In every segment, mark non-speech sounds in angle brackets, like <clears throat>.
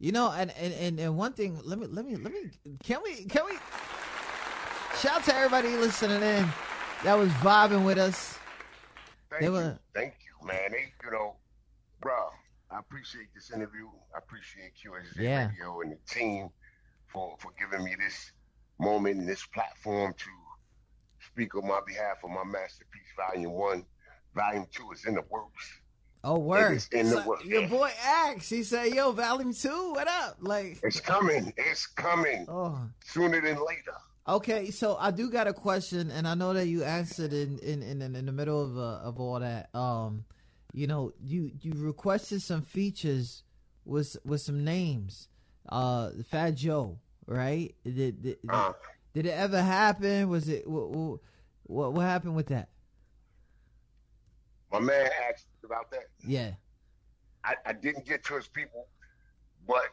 You know, and, and, and, and one thing, let me let me let me can we can we shout to everybody listening in that was vibing with us. Thank They you. Thank you, man. They, you know, bro, I appreciate this interview. I appreciate QSJ Yeah. Radio and the team for, for giving me this moment and this platform to speak on my behalf of my masterpiece, Volume 1. Volume 2 is in the works. Oh word! is in the So, work, your boy Axe, he said, "Yo, Volume Two, what up?" Like, It's coming. It's coming. oh, Sooner than later. okay. So I do got a question, and I know that you answered in in in, in the middle of uh, of all that. Um, you know, you you requested some features with with some names. Uh, Fat Joe, right? Did did, Uh, did it ever happen? Was it what what, what happened with that? My man asked about that. Yeah. I, I didn't get to his people, but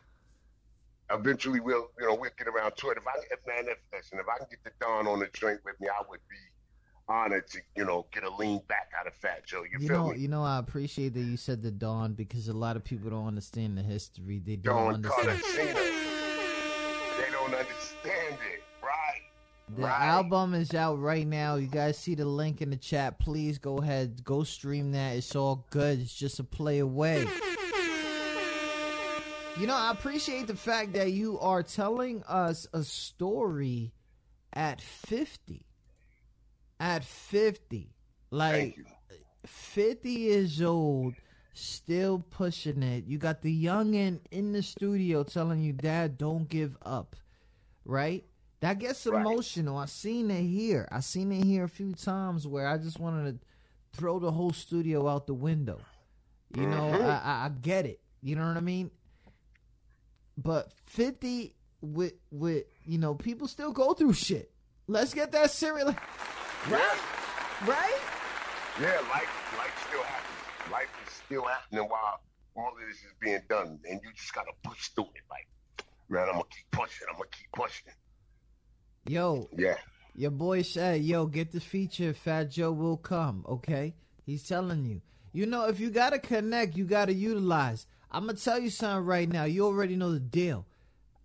eventually we'll you know we'll get around to it. If I if man if listen, if I can get the Don on the drink with me, I would be honored to you know get a lean back out of Fat Joe. You, You feel know, me? you know, I appreciate that you said the Don because a lot of people don't understand the history. They don't Don understand. They don't understand it? The Right. album is out right now. You guys see the link in the chat. Please go ahead, go stream that. It's all good. It's just a play away. You know, I appreciate the fact that you are telling us a story at 50. At 50. Like 50 years old, still pushing it. You got the youngin in the studio telling you, Dad, don't give up. Right? That gets Right. emotional. I seen it here. I seen it here a few times where I just wanted to throw the whole studio out the window. You know, Mhm. I, I, I get it. You know what I mean? But 50 with with you know, people still go through shit. Let's get that serious. Right? Right? Yeah, life life still happens. Life is still happening while all of this is being done, and you just gotta push through it. Like, man, I'm gonna keep pushing. I'm gonna keep pushing. Yo, Yeah. Your boy said, "Yo, get the feature. Fat Joe will come." Okay, he's telling you. You know, if you gotta connect, you gotta utilize. I'm gonna tell you something right now. You already know the deal.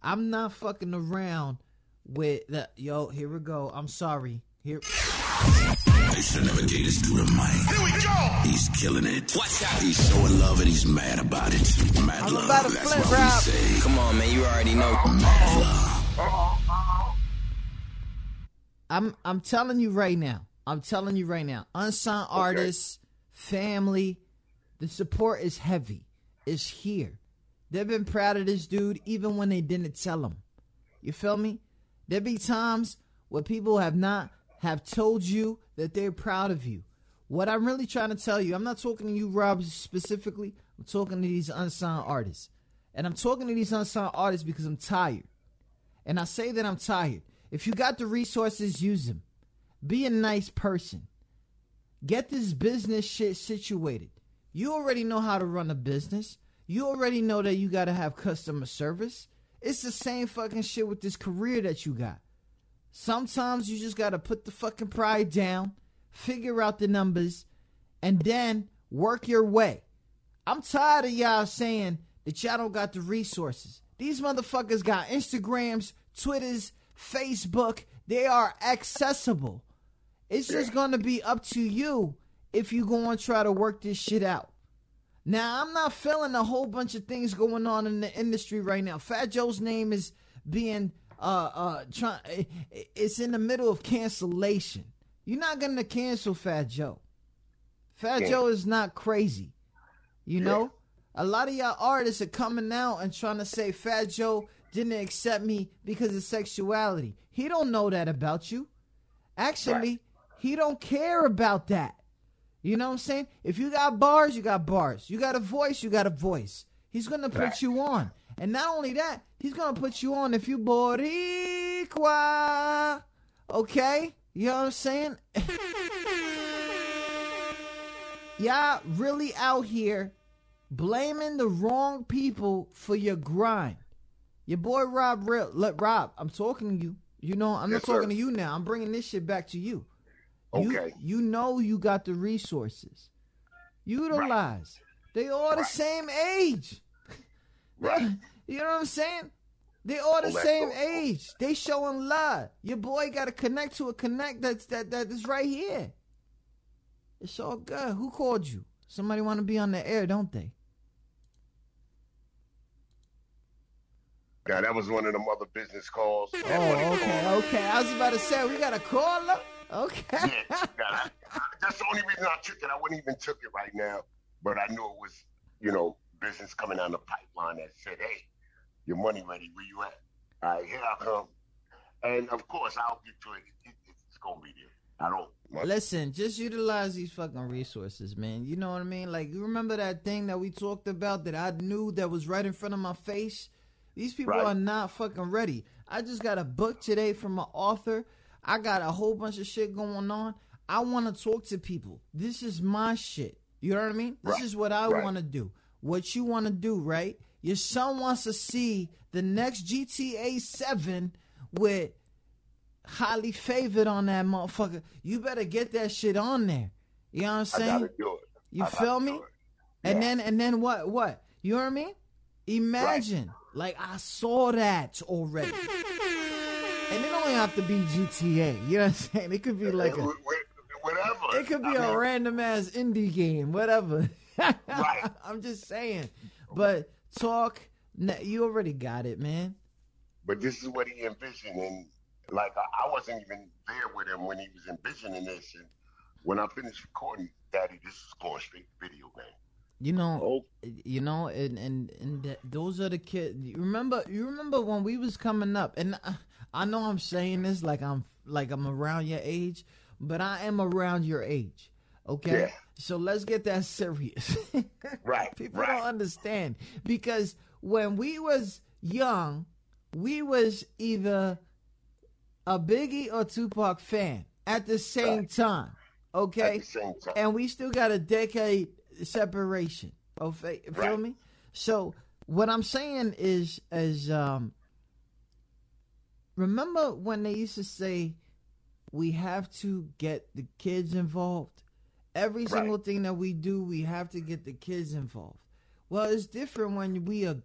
I'm not fucking around with the yo. Here we go. I'm sorry. Here. They should never gave this dude a mic. Here we go. He's killing it. Watch out. He's so in love and he's mad about it. Mad I'm love. about to That's flip, what Rob. we say. Come on, man. You already know. Mad love. I'm I'm telling you right now. I'm telling you right now. Unsigned artists, family, the support is heavy. It's here. They've been proud of this dude even when they didn't tell him. You feel me? There be times where people have not have told you that they're proud of you. What I'm really trying to tell you, I'm not talking to you, Rob, specifically. I'm talking to these unsigned artists. And I'm talking to these unsigned artists because I'm tired. And I say that I'm tired. If you got the resources, use them. Be a nice person. Get this business shit situated. You already know how to run a business. You already know that you got to have customer service. It's the same fucking shit with this career that you got. Sometimes you just got to put the fucking pride down, figure out the numbers, and then work your way. I'm tired of y'all saying that y'all don't got the resources. These motherfuckers got Instagrams, Twitters, Facebook. They are accessible. It's just gonna be up to you if you go and try to work this shit out. Now I'm not feeling a whole bunch of things going on in the industry right now. Fat Joe's name is being uh uh trying it's in the middle of cancellation. You're not gonna cancel Fat Joe. Fat Yeah. Joe is not crazy. You know? A lot of y'all artists are coming out and trying to say Fat Joe didn't accept me because of sexuality. He don't know that about you. Actually, Right. he don't care about that. You know what I'm saying? If you got bars, you got bars. You got a voice, you got a voice. He's gonna put Right. you on. And not only that, he's gonna put you on if you Boricua. Okay? You know what I'm saying? <laughs> Y'all really out here blaming the wrong people for your grind. Your boy Rob, real, look, Rob, I'm talking to you. You know, I'm Yes, not talking sir. to you now. I'm bringing this shit back to you. Okay. You, you know you got the resources. Utilize. They all the same age. <laughs> Right. You know what I'm saying? They all the Well, same age. They showing love. Your boy got to connect to a connect that's that that is right here. It's all good. Who called you? Somebody want to be on the air, don't they? Yeah, that was one of them other business calls. Oh, okay, okay. I was about to say we got a caller. Okay. Yeah, that- that's the only reason I took it. I wouldn't even took it right now, but I knew it was, you know, business coming down the pipeline that said, "Hey, your money ready? Where you at? All right, here I come." And of course, I'll get to it. it it's gonna be there. I don't. Listen, just utilize these fucking resources, man. You know what I mean? Like, you remember that thing that we talked about that I knew that was right in front of my face? These people Right. are not fucking ready. I just got a book today from an author. I got a whole bunch of shit going on. I want to talk to people. This is my shit. You know what I mean? This Right. is what I Right. want to do. What you want to do, right? Your son wants to see the next GTA 7 with highly favored on that motherfucker. You better get that shit on there. You know what I'm saying? gotta do it. You I feel me? it. And then and then what what? You know what I mean? Imagine. Like I saw that already. And it don't have to be GTA. You know what I'm saying? It could be like a Wh- wh- whatever. it could be I a mean, random ass indie game, whatever. Right. <laughs> I'm just saying. But talk you already got it, man. But this is what he envisioned, and like I, I wasn't even there with him when he was envisioning this. And when I finished recording, Daddy, this is going straight to video, man. You know, Oh, you know and and and th- those are the kids you remember you remember when we was coming up and I, I know i'm saying this like i'm like i'm around your age but i am around your age okay Yeah. so let's get that serious <laughs> Right, people right. don't understand because when we was young we was either a biggie or tupac fan at the same Right. time okay same time. and we still got a decade separation. Okay, feel Right. me? So what I'm saying is, is um, remember when they used to say we have to get the kids involved. Every Right. single thing that we do, we have to get the kids involved. Well, it's different when we a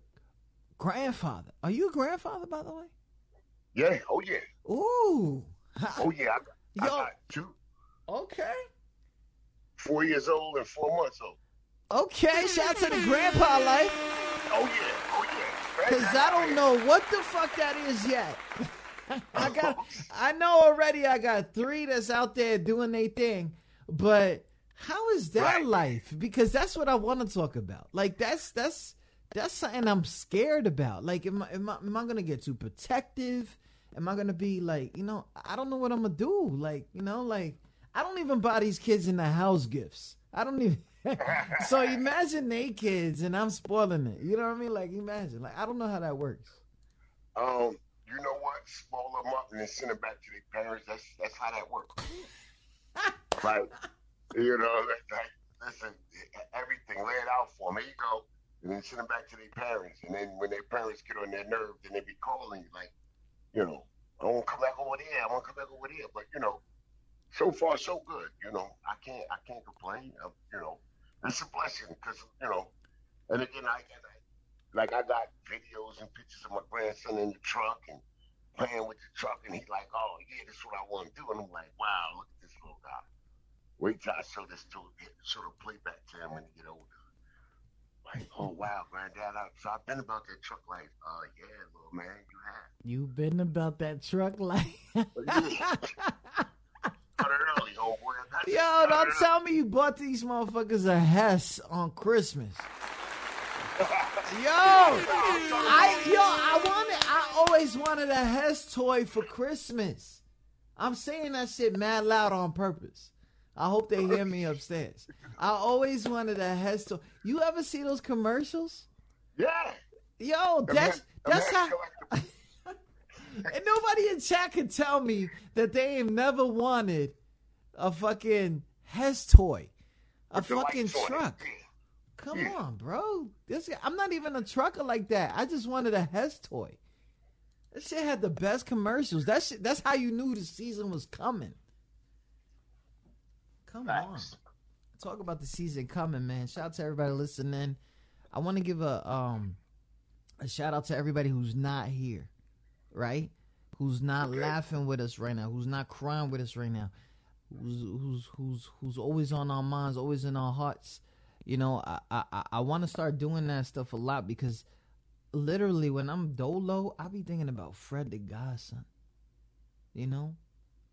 grandfather. Are you a grandfather, by the way? yeah, oh yeah, Ooh. <laughs> oh yeah. I, I Yo. got two, Okay. four years old and four months old. Okay. Shout out to the grandpa life. Oh yeah, oh yeah. Cause I don't know what the fuck that is yet. <laughs> I got, <laughs> I know already. I got three that's out there doing their thing, but how is that Right. life? Because that's what I want to talk about. Like that's that's that's something I'm scared about. Like, am I am I, am I gonna get too protective? Am I gonna be like, you know, I don't know what I'm gonna do. Like, you know, like I don't even buy these kids in the house gifts. I don't even. <laughs> so imagine they kids and I'm spoiling it. You know what I mean? Like imagine. Like I don't know how that works. Um, you know what? Spoil them up and then send them back to their parents. That's that's how that works. <laughs> like, you know, like, listen, everything lay it out for them. Here you go, and then send them back to their parents. And then when their parents get on their nerves, then they be calling you like, you know, I want to come back over there. I want to come back over there. But you know, so far so good. You know, I can't I can't complain. i you know, it's a blessing because you know, and again I, I like I got videos and pictures of my grandson in the truck and playing with the truck, and he's like, "Oh yeah, this is what I want to do," and I'm like, "Wow, look at this little guy." Wait till I show this to him, show the playback to him when he get older. Like, oh wow, granddad, I, so I've been about that truck like, uh, yeah, little man, you have. You've been about that truck like <laughs> Yeah. Cut it early, got you. Yo, don't tell me you bought these motherfuckers a Hess on Christmas. <laughs> Yo, I yo, I wanted I always wanted a Hess toy for Christmas. I'm saying that shit mad loud on purpose. I hope they hear me upstairs. I always wanted a Hess toy. You ever see those commercials? Yeah. Yo, that's that's how And nobody in chat can tell me that they ain't never wanted a fucking Hess toy, a fucking truck. Come Yeah. on, bro. This I'm not even a trucker like that. I just wanted a Hess toy. That shit had the best commercials. That shit, that's how you knew the season was coming. Come on. Talk about the season coming, man. Shout out to everybody listening. I want to give a um a shout out to everybody who's not here, right? Who's not Okay. laughing with us right now? Who's not crying with us right now? Who's who's who's who's always on our minds, always in our hearts. You know, I I I want to start doing that stuff a lot because literally when I'm dolo, I be thinking about Fred the Godson. You know,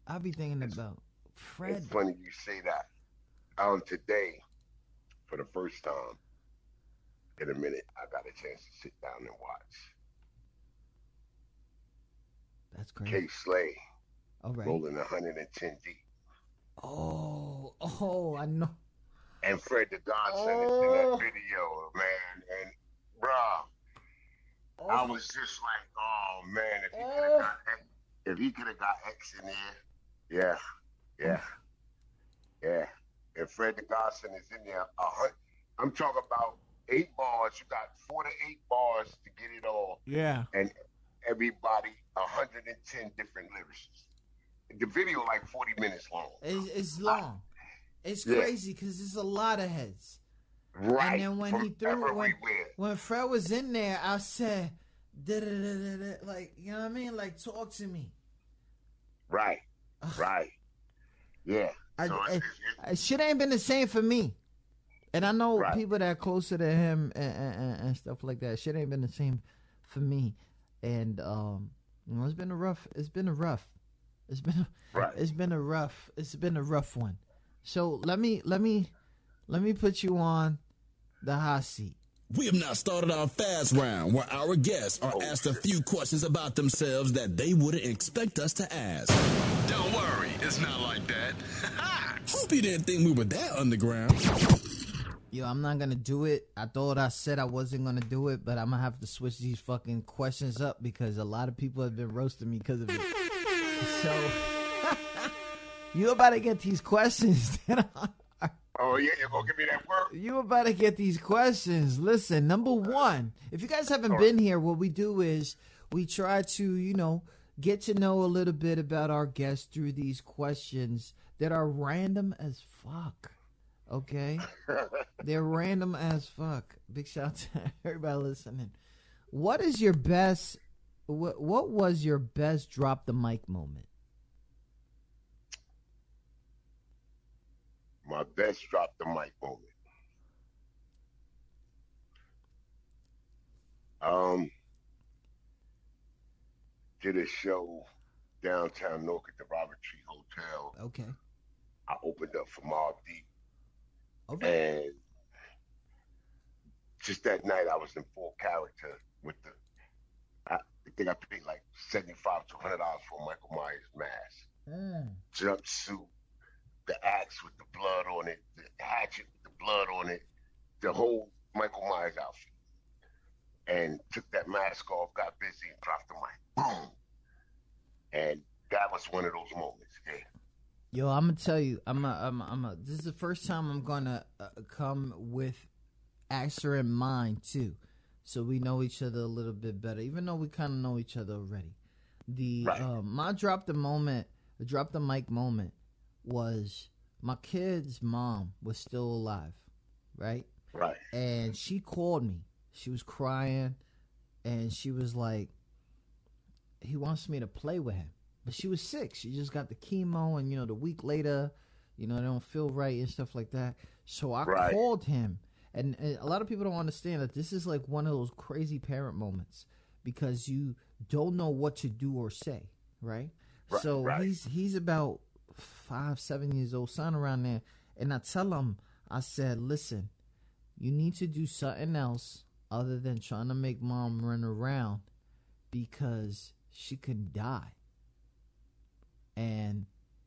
I be thinking about Fred. It's funny you say that. Um, today, for the first time in a minute, I got a chance to sit down and watch That's crazy. Kay Slay All right. rolling 110 deep. Oh, oh, I know. And Fred the Godson is in Oh. that video, man. And, bruh, I oh. was just like, oh, man, if he oh. could have got X, if he could have got X in there, yeah, yeah, yeah. And Fred the Godson is in there. A hun- I'm talking about eight bars. You got four to eight bars to get it all. Yeah. and everybody 110 different lyricists. The video like 40 minutes long. It's, it's long. It's crazy because there's a lot of heads. Right. And then when he threw when, when Fred was in there, I said, like you know what I mean? Like talk to me. Right. Right. Yeah. I, So I- it's- it's- shit ain't been the same for me. And I know Right. people that are closer to him and, and, and- and stuff like that. Shit ain't been the same for me. And um, you know, it's been a rough. It's been a rough. It's been a, Right. it's been a rough. It's been a rough one. So let me let me let me put you on the hot seat. We have now started our fast round where our guests are Oh, asked a few questions about themselves that they wouldn't expect us to ask. Don't worry, it's not like that. <laughs> Hope you didn't think we were that underground. Yo, I'm not gonna do it. I thought I said I wasn't gonna do it, but I'm gonna have to switch these fucking questions up because a lot of people have been roasting me because of it. <laughs> So <laughs> you about to get these questions <laughs> that are oh, yeah, you're going to give me that word? you about to get these questions. Listen, number one, if you guys haven't been here, what we do is we try to, you know, get to know a little bit about our guests through these questions that are random as fuck. Okay? <laughs> They're random as fuck. Big shout out to <laughs> everybody listening. What is your best what what was your best drop the mic moment? My best drop the mic moment. Um, did a show downtown Newark at the Robert Treat Hotel. Okay. I opened up for Mobb Deep. Okay. And just that night, I was in full character with the. I think I paid like seventy-five to hundred dollars for Michael Myers mask, Mm. jumpsuit, the axe with the blood on it, the hatchet with the blood on it, the whole Michael Myers outfit. And took that mask off, got busy, and dropped the mic. Boom. And that was one of those moments. Yeah. Yo, I'm gonna tell you, I'm a, I'm a, I'm a, this is the first time I'm gonna uh, come with Axer in mind too, so we know each other a little bit better, even though we kind of know each other already. The Right. uh, my drop the moment, the drop the mic moment was my kid's mom was still alive, right? Right. and she called me. She was crying, and she was like, "He wants me to play with him." But she was sick. She just got the chemo, and you know, the week later, you know, they don't feel right and stuff like that. So I Right. called him, and, and a lot of people don't understand that this is like one of those crazy parent moments because you don't know what to do or say, right? Right, so right. he's he's about five, seven years old, son around there, and I tell him, I said, listen, you need to do something else other than trying to make mom run around because she could die. And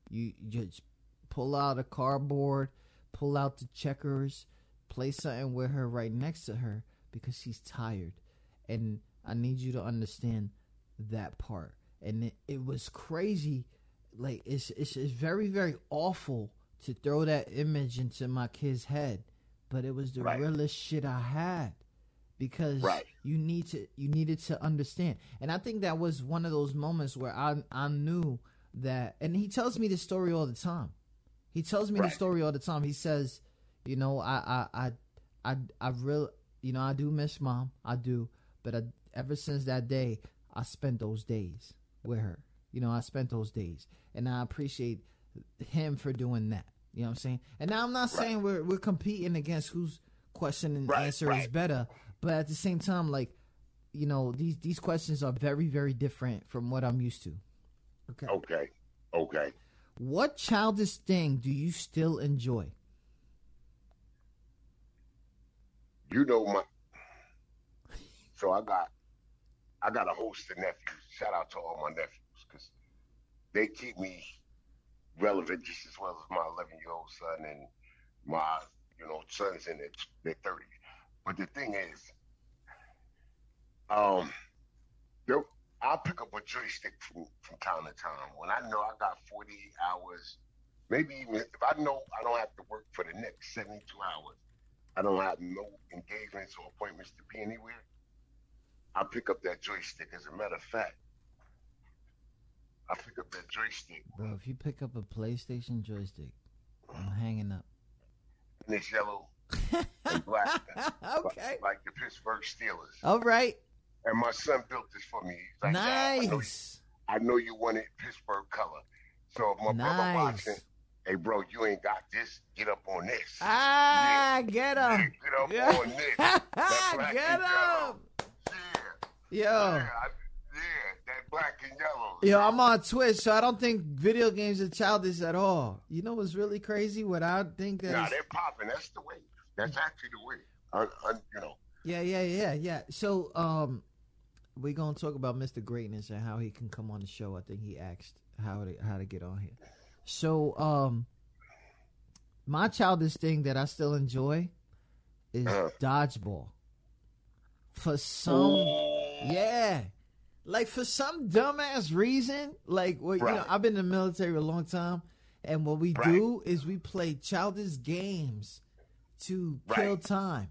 you just pull out a cardboard, pull out the checkers, play something with her right next to her because she's tired. And I need you to understand that part. And it, it was crazy. Like it's, it's it's very very awful to throw that image into my kid's head, but it was the Right. realest shit I had because Right. you need to you needed to understand. And I think that was one of those moments where I I knew that and he tells me this story all the time. He tells me the story all the time. He says, you know, I I I I I real you know, I do miss mom. I do, but I ever since that day, I spent those days with her. You know, I spent those days, and I appreciate him for doing that. You know what I'm saying? And now I'm not right. saying we're we're competing against whose question and right, answer right. is better, but at the same time, like you know, these these questions are very very different from what I'm used to. Okay. Okay. Okay. What childish thing do you still enjoy? You know my. So I got, I got a host of nephews. Shout out to all my nephews because they keep me relevant just as well as my 11 year old son and my, you know, sons in their, their 30s. But the thing is, um, I'll pick up a joystick from, from time to time. When I know I got 48 hours, maybe even if I know I don't have to work for the next 72 hours, I don't have no engagements or appointments to be anywhere, I pick up that joystick. As a matter of fact, I pick up that joystick. Bro, if you pick up a PlayStation joystick, I'm hanging up. And it's yellow <laughs> and black. okay. Like, like the Pittsburgh Steelers. All right. And my son built this for me. Like, nice. I know, you, I know you wanted Pittsburgh color. So if my nice. brother watching, hey bro, you ain't got this. Get up on this. Ah, yeah. get him. Get up yeah. on this. <laughs> get him. Yeah. Yo. Yeah, I, yeah, that black and yellow. Yo, I'm on Twitch, so I don't think video games are childish at all. You know what's really crazy? What I think that. Nah, they're popping. That's the way. That's actually the way. I, I, you know. Yeah, yeah, yeah, yeah. So, um, we're gonna talk about Mr. Greatness and how he can come on the show. I think he asked how to how to get on here. So, um, my childish thing that I still enjoy is uh. dodgeball. For some, yeah, like for some dumbass reason, like well, right. you know, I've been in the military a long time, and what we right. do is we play childish games to right. kill time.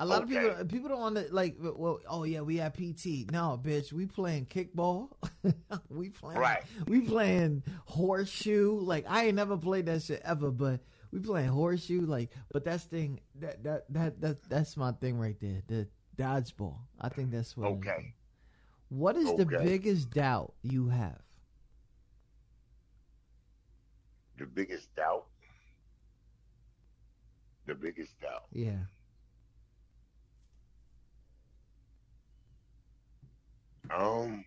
A lot okay. of people people don't want to like. Well, oh yeah, we have PT. No, bitch, we playing kickball. <laughs> we playing. Right. We playing horseshoe. Like I ain't never played that shit ever, but we playing horseshoe. Like, but that's thing that that that that that's my thing right there. The dodgeball. I think that's what. Okay. What is okay. the biggest doubt you have? The biggest doubt. The biggest doubt. Yeah. Um,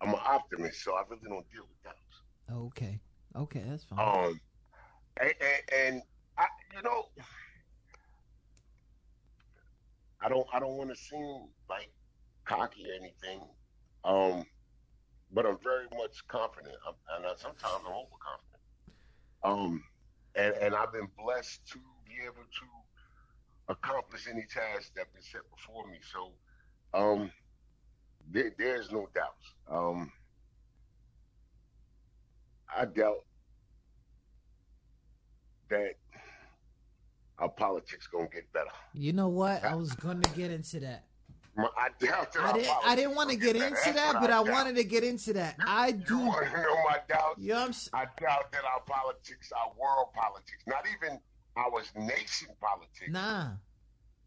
I'm an optimist, so I really don't deal with doubts. Okay, okay, that's fine. Um, and, and, and I, you know, I don't, I don't want to seem like cocky or anything. Um, but I'm very much confident, I'm, and I, sometimes I'm overconfident. Um, and and I've been blessed to be able to accomplish any task that's been set before me. So um, there, there's no doubt. Um, I doubt that our politics gonna get better. You know what? I was going to get into that. I doubt that. I didn't. I didn't want to get, get into that, but I, I wanted to get into that. You, I do. You want to know my doubt? You know i doubt that our politics, our world politics, not even our nation politics. Nah.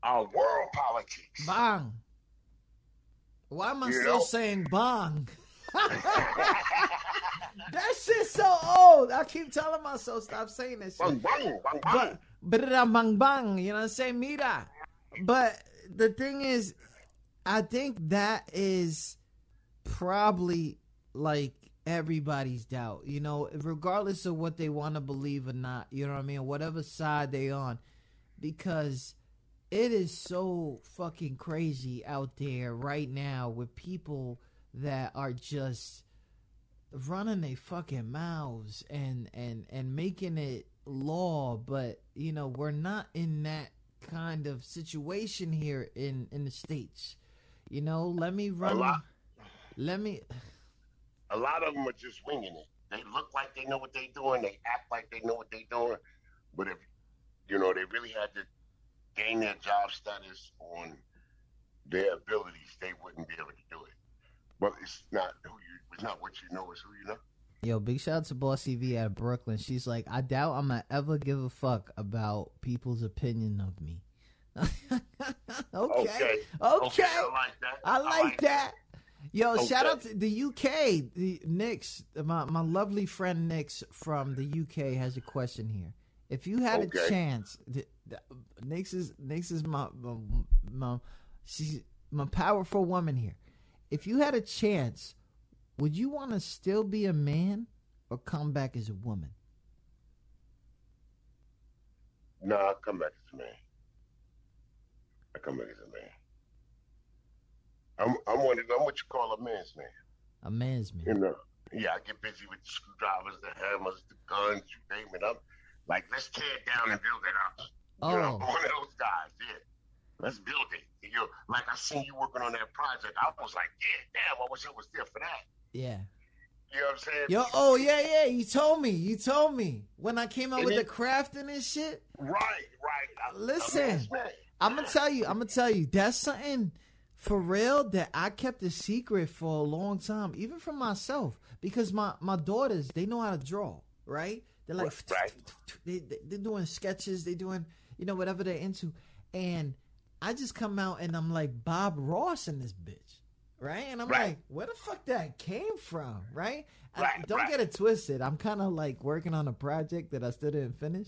Our world politics. Bang. Why am I you still know? saying bong? <laughs> that shit's so old. I keep telling myself stop saying that shit. Bang bang bang bang. But, but uh, bang bang. You know what I'm saying? Mira. But the thing is, I think that is probably like everybody's doubt. You know, regardless of what they want to believe or not. You know what I mean? Whatever side they on, because it is so fucking crazy out there right now with people that are just running their fucking mouths and and and making it law but you know we're not in that kind of situation here in in the states. You know let me run let me a lot of them are just winging it. They look like they know what they're doing. They act like they know what they're doing. But if you know they really had to gain their job status on their abilities, they wouldn't be able to do it. But it's not who you it's not what you know, it's who you know. Yo, big shout out to Bossy V at Brooklyn. She's like, I doubt I'm gonna ever give a fuck about people's opinion of me. <laughs> okay. Okay. Okay. Okay, I like that. I like that. Yo, Okay. shout out to the UK. The Nix, my my lovely friend Nix from the UK has a question here. If you had a chance, Nix is Nix is my, my my she's my powerful woman here. If you had a chance, would you want to still be a man or come back as a woman? No, I come back as a man. I come back as a man. I'm I'm one of I'm what you call a man's man. A man's man. You know. Yeah, I get busy with the screwdrivers, the hammers, the guns, you name it. I'm like, let's tear it down and build it up. You know, Oh. One of those guys, yeah. Let's build it. You know, like I seen you working on that project. I was like, yeah, damn, I wish I was there for that. Yeah. You know what I'm saying? Yo, oh yeah, yeah. You told me. You told me when I came out And with the it- crafting and shit. Right, right. I- Listen, a. I'm gonna tell you. I'm gonna tell you. That's something for real that I kept a secret for a long time, even from myself, because my my daughters they know how to draw, right? They're like, Right. they, they they're doing sketches, They're doing you know whatever they're into, and I just come out and I'm like Bob Ross in this bitch, right? And I'm Right. like, where the fuck that came from, right? Right, don't right. get it twisted. I'm kind of like working on a project that I still didn't finish.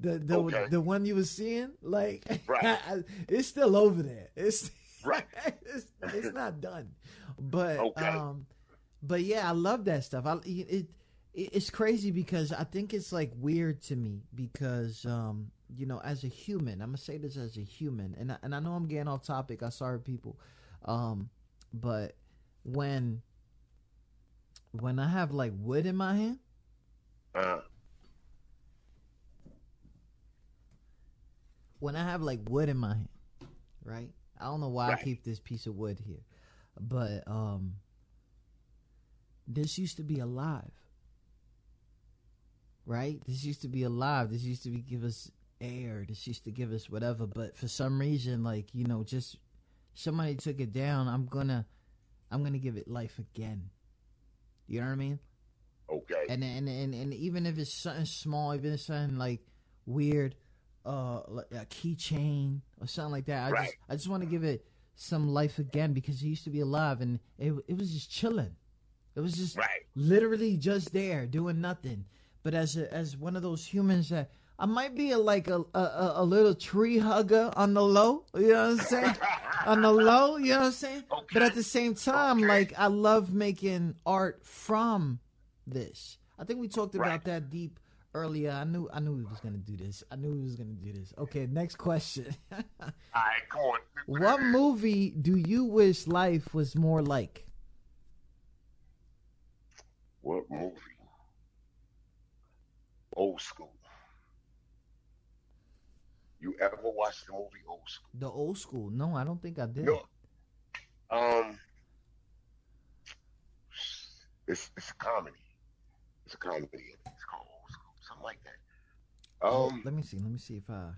The the Okay. the one you was seeing, like, Right. <laughs> it's still over there. It's Right. <laughs> it's, it's not done, but Okay. um, but yeah, I love that stuff. I it, it it's crazy because I think it's like weird to me because um you know as a human I'm gonna say this as a human and I, and I know I'm getting off topic. I'm sorry, people, um, but when when I have like wood in my hand, Uh, when I have like wood in my hand, right? I don't know why I keep this piece of wood here, but um, this used to be alive, right? This used to be alive. This used to be give us air. This used to give us whatever. But for some reason, like you know, just somebody took it down. I'm gonna, I'm gonna give it life again. You know what I mean? okay. and and and, and even if it's something small, even if it's something like weird, uh, like a keychain or something like that, I Right. just I just want to give it some life again because it used to be alive and it it was just chilling. It was just Right. literally just there doing nothing. But as a, as one of those humans that I might be a, like a, a a- little tree hugger on the low, you know what I'm saying? on the low, you know what I'm saying? But at the same time, Okay. like I love making art from this. I think we talked about that deep earlier. I knew I knew he was gonna do this. I knew he was gonna do this. Okay, next question. <laughs> All right, come on. what movie do you wish life was more like? What movie? Old School. You ever watched the movie Old School? The old school. No, I don't think I did. No. Um. It's it's a comedy. It's a comedy. It's called Old School, something like that. Um. Let me see. Let me see if I.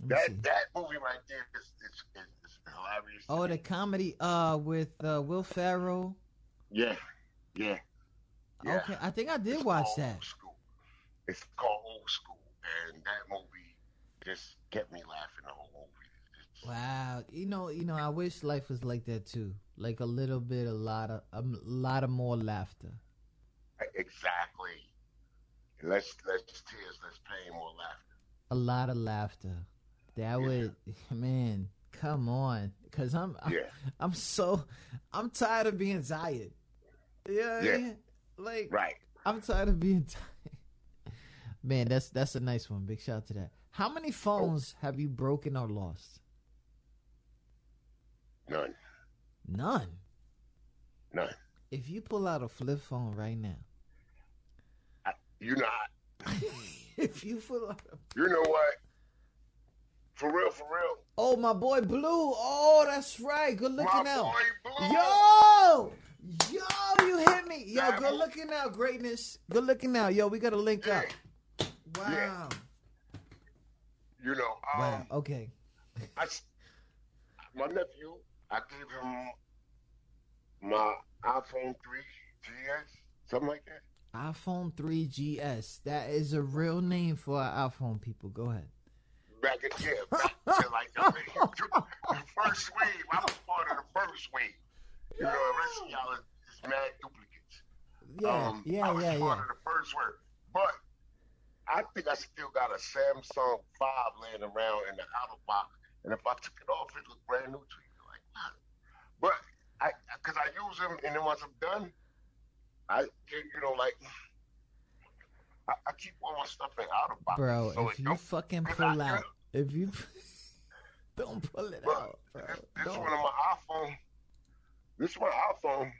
Me That see. that movie right there is is, is, is hilarious. Oh, the comedy uh with uh, Will Ferrell. yeah, yeah. yeah. Okay, I think I did It's watch that. School. It's called Old School, and that movie just kept me laughing the whole movie. Wow, you know, you know, I wish life was like that too. Like a little bit, a lot of, a lot of more laughter. Exactly. Less less tears, less pain, more laughter. A lot of laughter. That would, <laughs> man, come on, cause I'm, I'm, Yeah. <laughs> I'm so, I'm tired of being tired. Yeah, Yeah. like, Right. I'm tired of being <laughs> tired. Man, that's that's a nice one. Big shout out to that. How many phones have you broken or lost? None. None. None. If you pull out a flip phone right now, I, you know, I, <laughs> if you pull out, a, you know what? For real, for real. oh my boy Blue, oh that's right, good looking My out. Yo, yo, you hit me. Yo, good looking out, greatness. Good looking out. Yo, we gotta link up. Wow. You know, um, Wow. Okay. I, my nephew, I gave him my iPhone 3 GS, something like that. iPhone 3GS. That is a real name for our iPhone people. Go ahead. Back at yeah, back, like I mean, the first wave. I was part of the first wave. You know, the rest of y'all is, is mad duplicates. Yeah, um, yeah, I was yeah, part yeah. of the first wave, but I think I still got a Samsung Five laying around in the OtterBox, and if I took it off, it look brand new to you. Like, wow. but I, because I use them, and then once I'm done, I, you know, like. I, I keep all my stuff in outer box. Bro, so if you fucking pull I- out, if you <laughs> don't pull it Bro, out, bro. this, this don't. one on my iPhone. This one iPhone.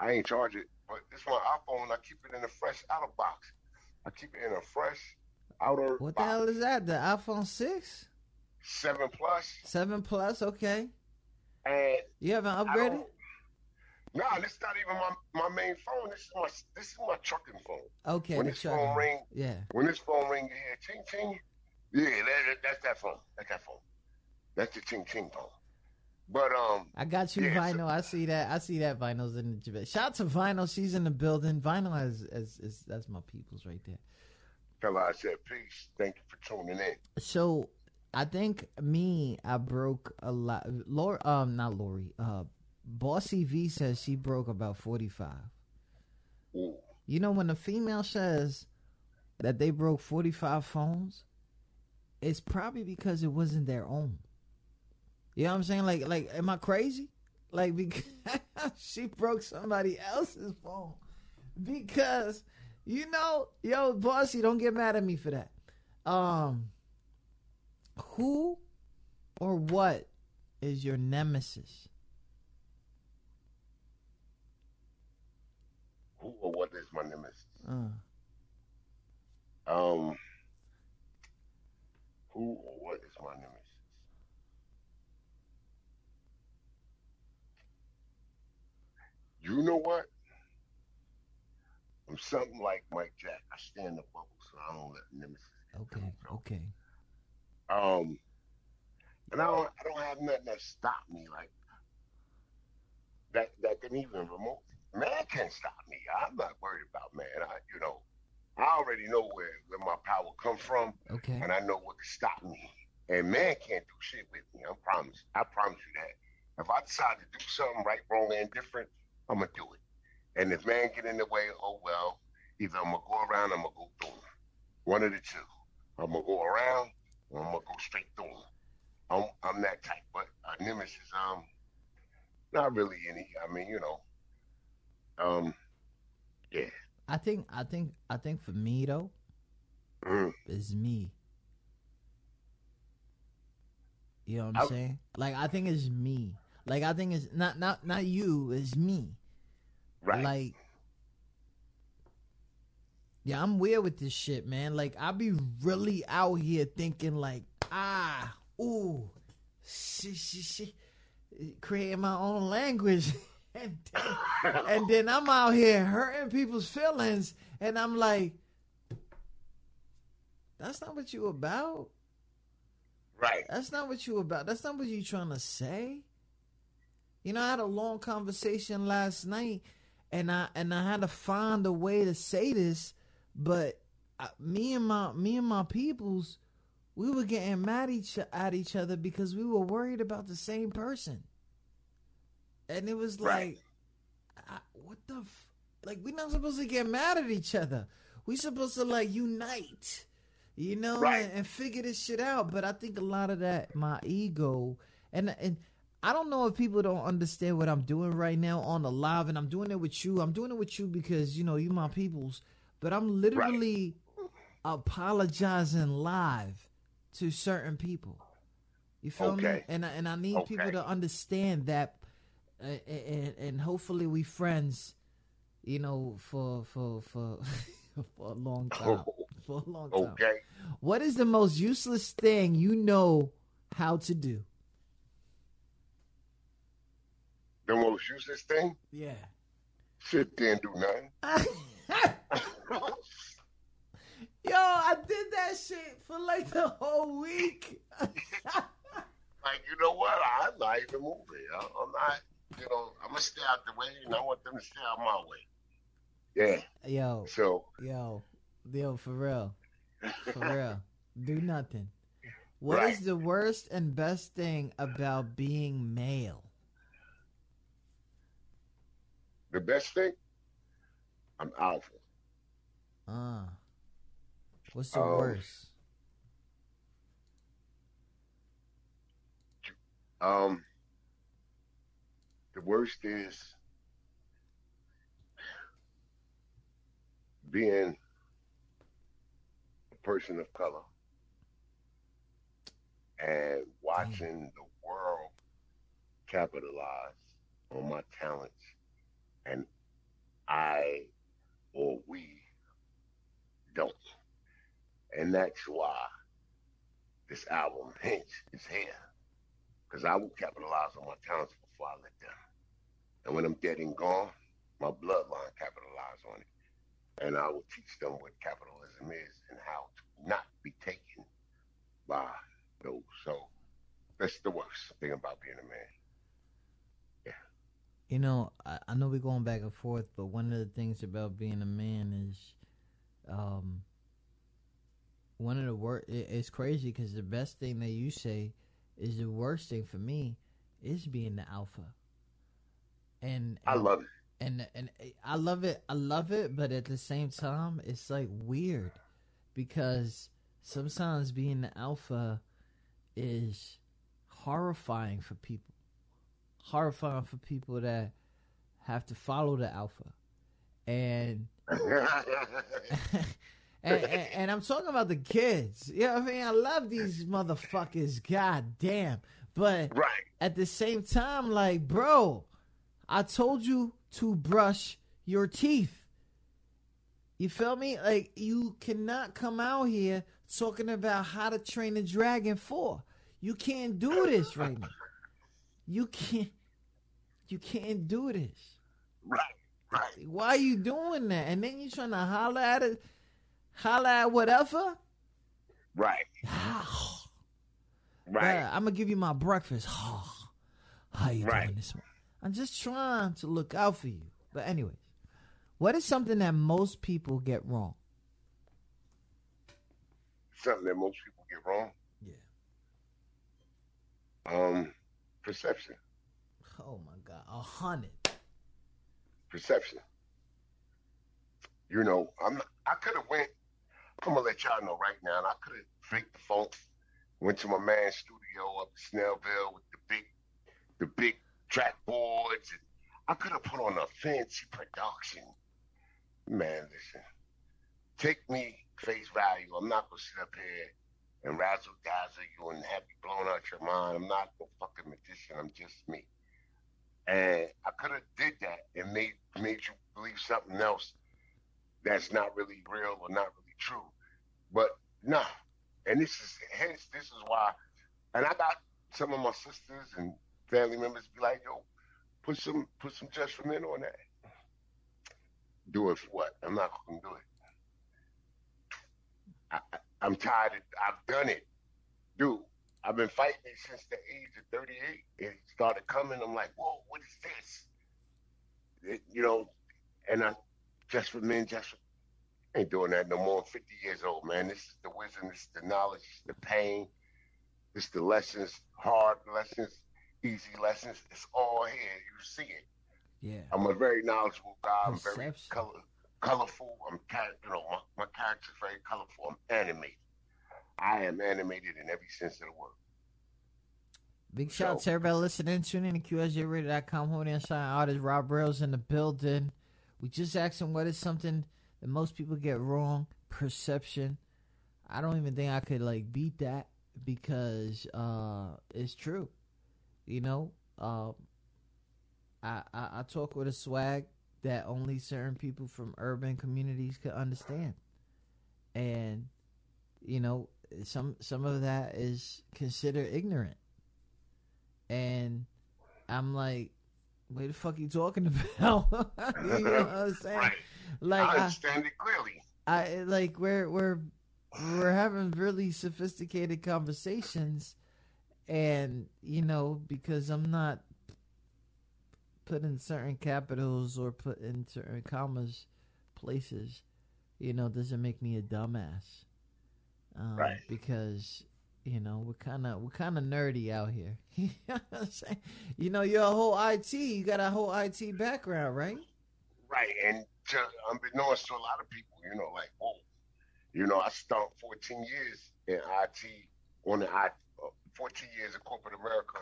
I ain't charge it, but this one iPhone. I keep it in a fresh OtterBox. I keep it in a fresh outer What the box. hell is that? The iPhone 6? Seven plus, 7 Plus? Okay. and You haven't upgraded? Nah, this not even my, my main phone. This is my this is my trucking phone. Okay. when this phone ring, Yeah. when this phone ring, you hear ching ching. Yeah, that, that, that's that phone. That's that phone. That's the ching ching phone. But um, I got you, Yeah, Vinyl. I see that. I see that Vinyl's in the Javette. Shout out to Vinyl. She's in the building. Vinyl is, is, is that's my people's right there. fella, I said peace. Thank you for tuning in. So I think me, I broke a lot. Lori, um, not Lori. Uh, Bossy V says she broke about forty five. You know when a female says that they broke forty five phones, it's probably because it wasn't their own. You know what I'm saying? Like, like, am I crazy? Like, because <laughs> she broke somebody else's phone because you know, yo, Bossy, don't get mad at me for that. Um, who or what is your nemesis? Who or what is my nemesis? Uh, Um, who or what is my nemesis? You know what? I'm something like Mike Jack. I stand in the bubble, so I don't let nemesis. okay, okay. Um, and I don't, I don't have nothing that stop me like that. That can even remote. Man can't stop me. I'm not worried about man. I, you know, I already know where where my power come from, Okay. and I know what to stop me. And man can't do shit with me. I promise. I promise you that. If I decide to do something right, wrong, and different, I'm gonna do it. And if man get in the way, oh well. Either I'm gonna go around, or I'm gonna go through. him. One of the two. I'm gonna go around, or I'm gonna go straight through. him. I'm I'm that type. But uh, nemesis, um, not really any. I mean, you know, um, yeah. I think I think I think for me though, Mm. it's me. You know what I'm I- saying? Like I think it's me. Like I think it's not not not you, it's me. Right. Like Yeah, I'm weird with this shit, man. Like I be really out here thinking like, ah, ooh, shit, shit, shit, creating my own language. <laughs> and, then, and then I'm out here hurting people's feelings, and I'm like, that's not what you about. right. That's not what you about. That's not what you trying to say. You know, I had a long conversation last night, and I and I had to find a way to say this, but I, me and my me and my peoples, we were getting mad each at each other because we were worried about the same person, and it was like, Right. I, what the, f-? like we're not supposed to get mad at each other. We supposed to like unite you know, Right. and, and figure this shit out. But I think a lot of that, my ego, and and I don't know if people don't understand what I'm doing right now on the live, and I'm doing it with you. I'm doing it with you because you know you my peoples, but I'm literally apologizing live to certain people. You feel me? And I, and I need people to understand that, uh, and and hopefully we friends, you know, for for for <laughs> for a long time. For a long time. Okay. What is the most useless thing you know how to do? The most useless thing? Yeah. Sit there and do nothing. <laughs> Yo, I did that shit for like the whole week. <laughs> Like, you know what? I'm not even moving. I- I'm not, you know, I'm going to stay out the way, and I want them to stay out my way. Yeah. Yo, So yo, yo, for real, for real, <laughs> do nothing. What is Right. the worst and best thing about being male? The best thing, I'm alpha. Uh, what's the Um, worst? Um, the worst is being a person of color and watching the world capitalize on my talents, and I or we don't. And that's why this album, <laughs> Hinch, is here because I will capitalize on my talents before I let them. And when I'm dead and gone, my bloodline capitalize on it. And I will teach them what capitalism is and how to not be taken by those. So that's the worst thing about being a man. You know, I, I know we're going back and forth, but one of the things about being a man is, um, one of the worst. It, it's crazy because the best thing that you say is the worst thing for me is being the alpha. And, I love it. and and I love it. I love it, but at the same time, it's like weird because sometimes being the alpha is horrifying for people. Horrifying for people that have to follow the alpha, and <laughs> and, and, and I'm talking about the kids. You know what I mean? I love these motherfuckers. God damn, but right. at the same time, like, bro, I told you to brush your teeth. You feel me? Like, you cannot come out here talking about how to train a dragon 4. You can't do this right now. You can't. You can't do this. Right. Right. Why are you doing that? And then you trying to holler at it, holler at whatever. Right. <sighs> Right. I'm gonna give you my breakfast. <sighs> How you Right. doing this morning? I'm just trying to look out for you. But anyways, what is something that most people get wrong? Something that most people get wrong. Yeah. Um, perception. Oh my god, a hundred. perception. You know, I'm not, I could have went. I'm gonna let y'all know right now. And I could have faked the phone. Went to my man's studio up in Snellville with the big, the big track boards. And I could have put on a fancy production. Man, listen. Take me face value. I'm not gonna sit up here and razzle dazzle you and have you blown out your mind. I'm not no fucking magician. I'm just me and I could have did that and made made you believe something else that's not really real or not really true. But nah. and this is hence this is why. And I got some of my sisters and family members be like, "Yo, put some put some men on that." Do it for what? I'm not gonna do it. I, I, I'm tired. Of, I've done it, dude. I've been fighting it since the age of 38. It started coming. I'm like, whoa, what is this? It- you know, and I just for men, just for, ain't doing that no more. I'm 50 years old, man. This is the wisdom, this is the knowledge, this is the pain, this is the lessons, hard lessons, easy lessons. It's all here. You see it. Yeah. I'm a very knowledgeable guy. I'm very color, colorful. I'm, you know, my, my character's very colorful. I'm animated. I am animated in every sense of the word. Big shout out to everybody listening. Tune in to QSJRadio.com. Holding inside artist Rob Rails in the building. We just asked him what is something that most people get wrong. Perception. I don't even think I could like beat that because uh it's true. You know, um, I, I I talk with a swag that only certain people from urban communities could understand, and you know some some of that is considered ignorant and I'm like, what the fuck you talking <laughs> about? you know what I'm saying? Right. Like, I I, understand it clearly. I like we're we're we're having really sophisticated conversations, and you know because I'm not putting certain capitals or put in certain commas places, you know, doesn't make me a dumbass. Um, Right. Because you know we're kind of we're kind of nerdy out here. <laughs> you know what I'm saying? You know, you're a whole IT. You got a whole IT background, right? Right, and to unbeknownst to a lot of people, you know, like, oh, you know, I spent 14 years in IT on the IT, uh, 14 years in corporate America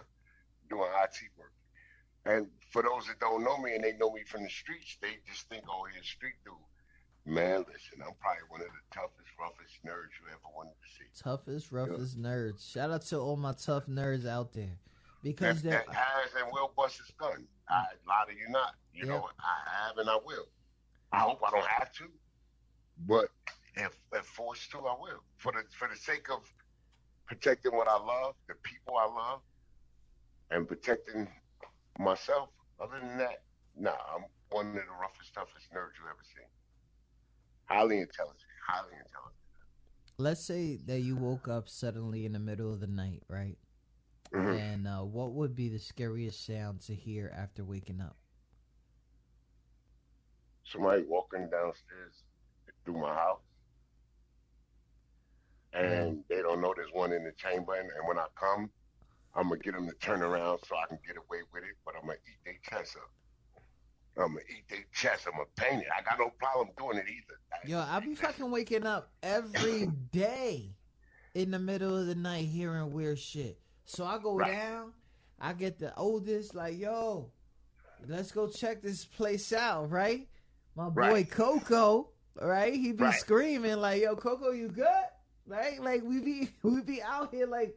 doing IT work. And for those that don't know me and they know me from the streets, they just think, oh, he's a street dude. Man, listen, I'm probably one of the toughest, roughest nerds you ever wanted to see. Toughest, roughest nerds. Shout out to all my tough nerds out there, because that, they're that has and will bust his gun. I lie to you not. You Yeah. know, I have and I will. I hope I don't have to, but if if forced to, I will. For the for the sake of protecting what I love, the people I love, and protecting myself. Other than that, nah, I'm one of the roughest, toughest nerds you ever seen. Highly intelligent, highly intelligent. let's say that you woke up suddenly in the middle of the night, right? Mhm. And uh, what would be the scariest sound to hear after waking up? somebody walking downstairs through my house and they don't know there's one in the chamber and, and when I come I'm gonna get them to turn around so I can get away with it but I'm gonna eat their chest up I'm gonna eat their chest I'm gonna paint it I got no problem doing it either Yo, I be fucking waking up every <coughs> day in the middle of the night hearing weird shit. So I go Right. down, I get the oldest, like, yo, let's go check this place out, right? My boy Right. Coco, right? He be Right. screaming like, yo, Coco, you good? Right? Like we be <laughs> we be out here like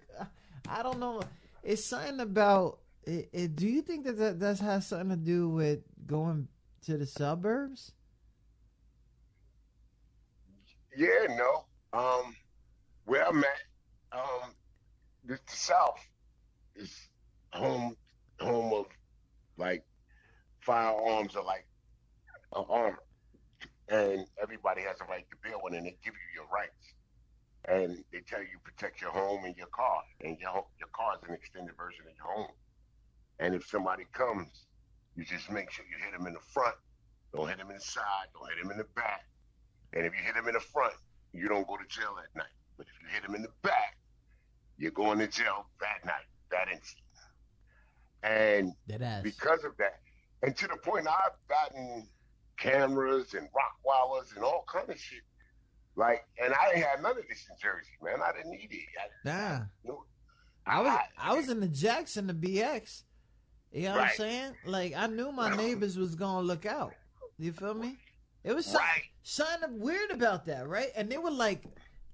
I don't know. It's something about it, it, do you think that, that that has something to do with going to the suburbs? Yeah, no. Um, where I'm at, um, the, the South is home, home of like firearms are like armor, and everybody has a right to bear one, and they give you your rights, and they tell you protect your home and your car, and your your car is an extended version of your home, and if somebody comes, you just make sure you hit them in the front, don't hit them in the side, don't hit them in the back. And if you hit them in the front, you don't go to jail that night. But if you hit them in the back, you're going to jail that night, that instant. And That because of that, and to the point I've gotten cameras and rock wallers and all kind of shit. Like, and I ain't had none of this in Jersey, man. I didn't need it. I, Nah. no, I was I was in the Jackson, the BX. You know what I'm saying? Like I knew my neighbors was gonna look out. You feel me? It was something, Right. something weird about that, right? And they were like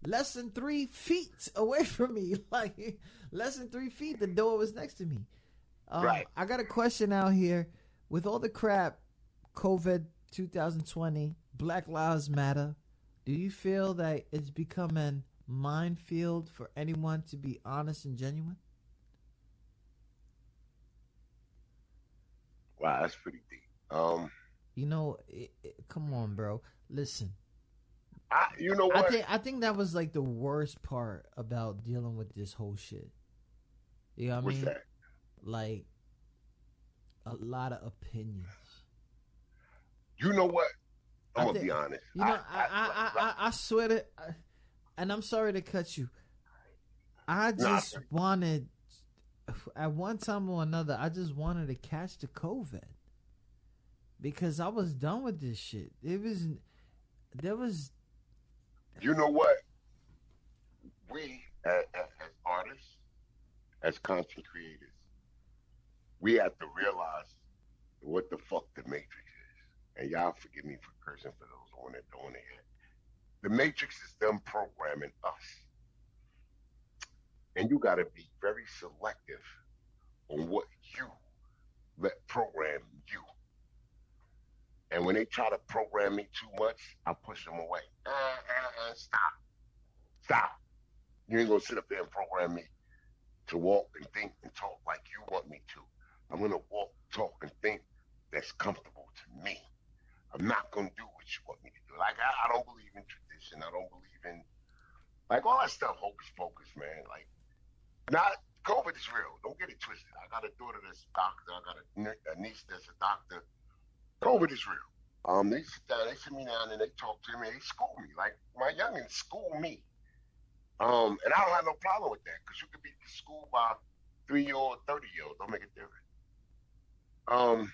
less than three feet away <laughs> from me, like less than three feet. The door was next to me. Um, Right. I got a question out here. With all the crap, COVID 2020, Black Lives Matter. Do you feel that it's become a minefield for anyone to be honest and genuine? Wow, that's pretty deep. Um, You know, it, it- come on, bro. Listen, I, you know I what? think I think that was like the worst part about dealing with this whole shit. You know what I mean? that? Like a lot of opinions. You know what? I'm gonna think- be honest. You know, I I I, I, I swear to, and I'm sorry to cut you. I Nah, just wanted, at one time or another, I just wanted to catch the COVID because I was done with this shit. It was, there was, you know what? We as, as artists, as content creators, we have to realize what the fuck the Matrix. And y'all forgive me for cursing for those on it don't to. The Matrix is them programming us. And you got to be very selective on what you let program you. And when they try to program me too much, I push them away. Uh, uh, uh, stop. Stop. You ain't gonna sit up there and program me to walk and think and talk like you want me to. I'm gonna walk, talk, and think that's comfortable to me. I'm not gonna do what you want me to do. Like I, I don't believe in tradition. I don't believe in like all that stuff. Hocus pocus, man. Like, not COVID is real. Don't get it twisted. I got a daughter that's a doctor. I got a, niece that's a doctor. COVID is real. Um, they sit down, they sit me down, and they talk to me. They school me like my youngins school me. Um, and I don't have no problem with that because you could be schooled by three year old, thirty year old. Don't make a difference. Um,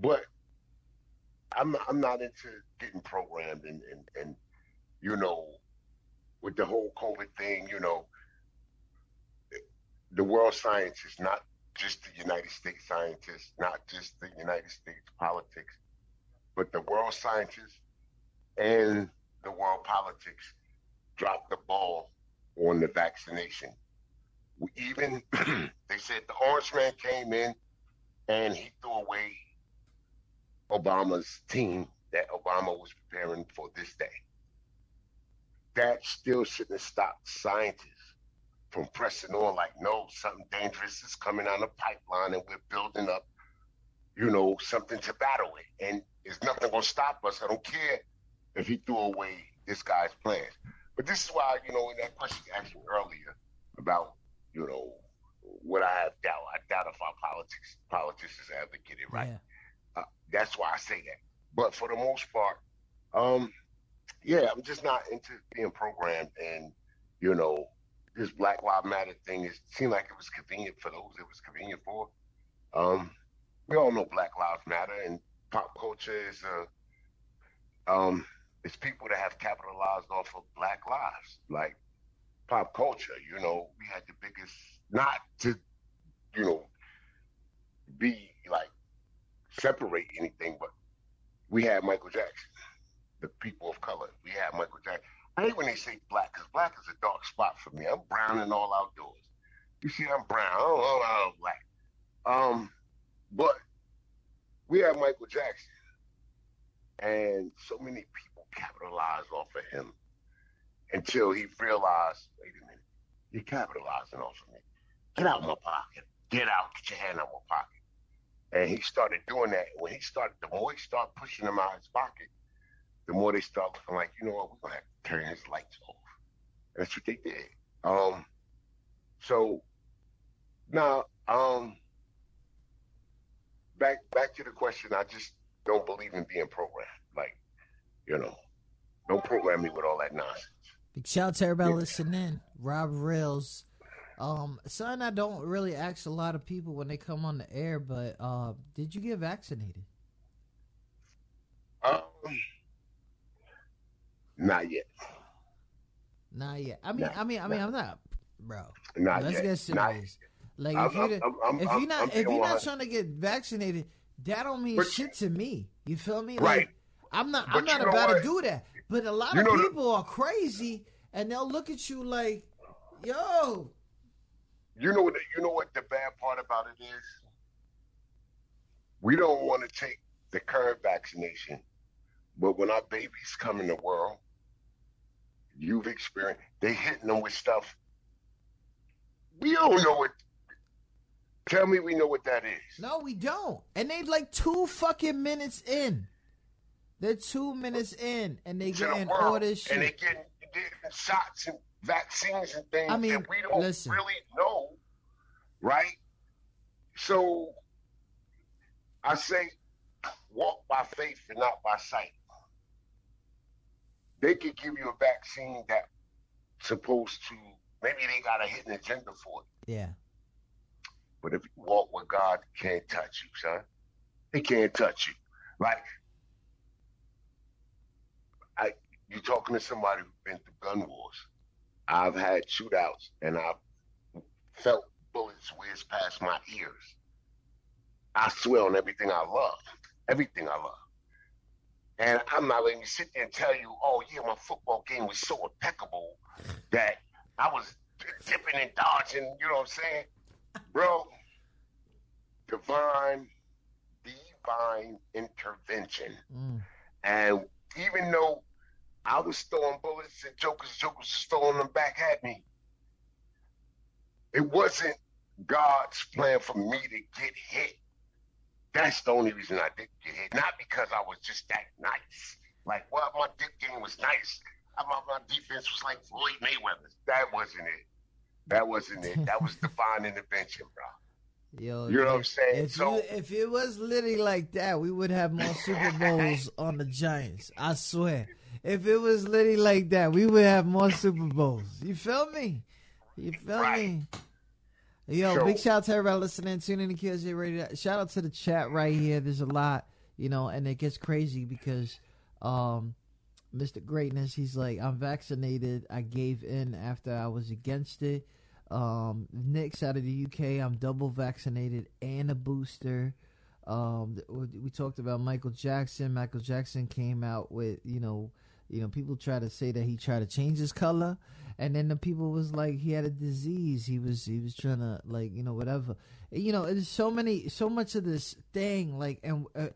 but I'm I'm not into getting programmed and and, and you know with the whole COVID thing. You know, the world science is not just the United States scientists, not just the United States politics, but the world scientists and the world politics dropped the ball on the vaccination. We even <clears throat> they said the orange man came in and he threw away Obama's team that Obama was preparing for this day. That still shouldn't have stopped scientists from pressing on like, no, something dangerous is coming on the pipeline and we're building up, you know, something to battle it. And there's nothing gonna stop us. I don't care if he threw away this guy's plans. But this is why, you know, in that question you asked me earlier about, you know, what I have doubt. I doubt if our politics politicians ever get it right. Yeah. Uh, that's why I say that. But for the most part, um, yeah, I'm just not into being programmed and, you know, this Black Lives Matter thing is seemed like it was convenient for those it was convenient for. Um, we all know Black Lives Matter and pop culture is uh, um, it's people that have capitalized off of Black lives, like pop culture. You know, we had the biggest, not to, you know, be like separate anything, but we had Michael Jackson, the people of color. We had Michael Jackson. I hate when they say black, because black is a dark spot for me. I'm brown and all outdoors. You see, I'm brown. I don't, black. Um, but we have Michael Jackson, and so many people capitalized off of him until he realized, wait a minute, you're capitalizing off of me. Get out of my pocket. Get out. Get your hand out of my pocket. And he started doing that. When he started, the more he started pushing them out of his pocket, the more they start looking like, you know what, we're gonna have to turn his lights off. That's what they did. Um, so now, um, back back to the question. I just don't believe in being programmed. Like, you know, don't program me with all that nonsense. Big shout out to everybody yeah. listening. Rob Rails. Um, son, I don't really ask a lot of people when they come on the air, but uh, did you get vaccinated? Um, not yet. Not yet. I mean, not, I mean, I mean, I'm not, bro. Not Let's yet. get serious. Like if you if you're not if you're not trying to get vaccinated, that don't mean but, shit to me. You feel me? Right. Like, I'm not. But I'm not about to do that. But a lot you of people the, are crazy, and they'll look at you like, "Yo." You know what? You know what the bad part about it is. We don't want to take the current vaccination, but when our babies come in the world, you've experienced. They hitting them with stuff. We don't know what. Tell me, we know what that is. No, we don't. And they like two fucking minutes in. They're two minutes in, and they getting all this shit. And they getting, getting shots and vaccines and things I mean, that we don't listen. really know, right? So I say, walk by faith and not by sight they could give you a vaccine that supposed to maybe they got a hidden agenda for it. Yeah. But if you walk with God, can't touch you, son. He can't touch you. Like I you're talking to somebody who's been through gun wars. I've had shootouts and I've felt bullets whiz past my ears. I swear on everything I love. Everything I love. And I'm not letting you sit there and tell you, oh, yeah, my football game was so impeccable that I was dipping and dodging, you know what I'm saying? Bro, divine, divine intervention. Mm. And even though I was throwing bullets and jokers, jokers was throwing them back at me, it wasn't God's plan for me to get hit. That's the only reason I didn't get hit. Not because I was just that nice. Like, well, my dick game was nice. I, my, my defense was like Floyd Mayweather. That wasn't it. That wasn't it. That was <laughs> divine intervention, bro. Yo, You know what I'm saying? If So- you, if it was literally like that, we would have more Super Bowls <laughs> on the Giants. I swear. If it was Liddy like that, we would have more Super Bowls. You feel me? You feel Right. me? Yo, So- big shout out to everybody listening, tuning in to QSJ Radio. Shout out to the chat right here. There's a lot, you know, and it gets crazy because um Mr. Greatness, he's like, I'm vaccinated. I gave in after I was against it. Um, Nick's out of the UK. I'm double vaccinated and a booster. Um, we talked about Michael Jackson. Michael Jackson came out with, you know, you know, people try to say that he tried to change his color, and then the people was like he had a disease. He was he was trying to like you know whatever. You know, there's so many, so much of this thing. Like, and uh,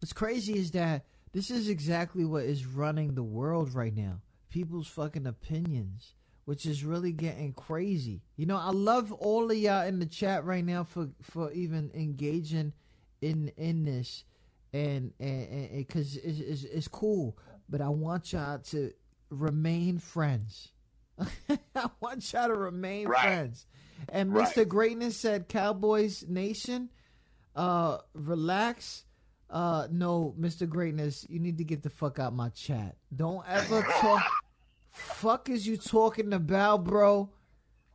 what's crazy is that this is exactly what is running the world right now. People's fucking opinions, which is really getting crazy. You know, I love all of y'all in the chat right now for for even engaging in in this and and because it's, it's, it's cool but i want y'all to remain friends <laughs> i want y'all to remain Right. friends and Right. mr greatness said cowboys nation uh relax uh no mr greatness you need to get the fuck out my chat don't ever talk <laughs> fuck is you talking about bro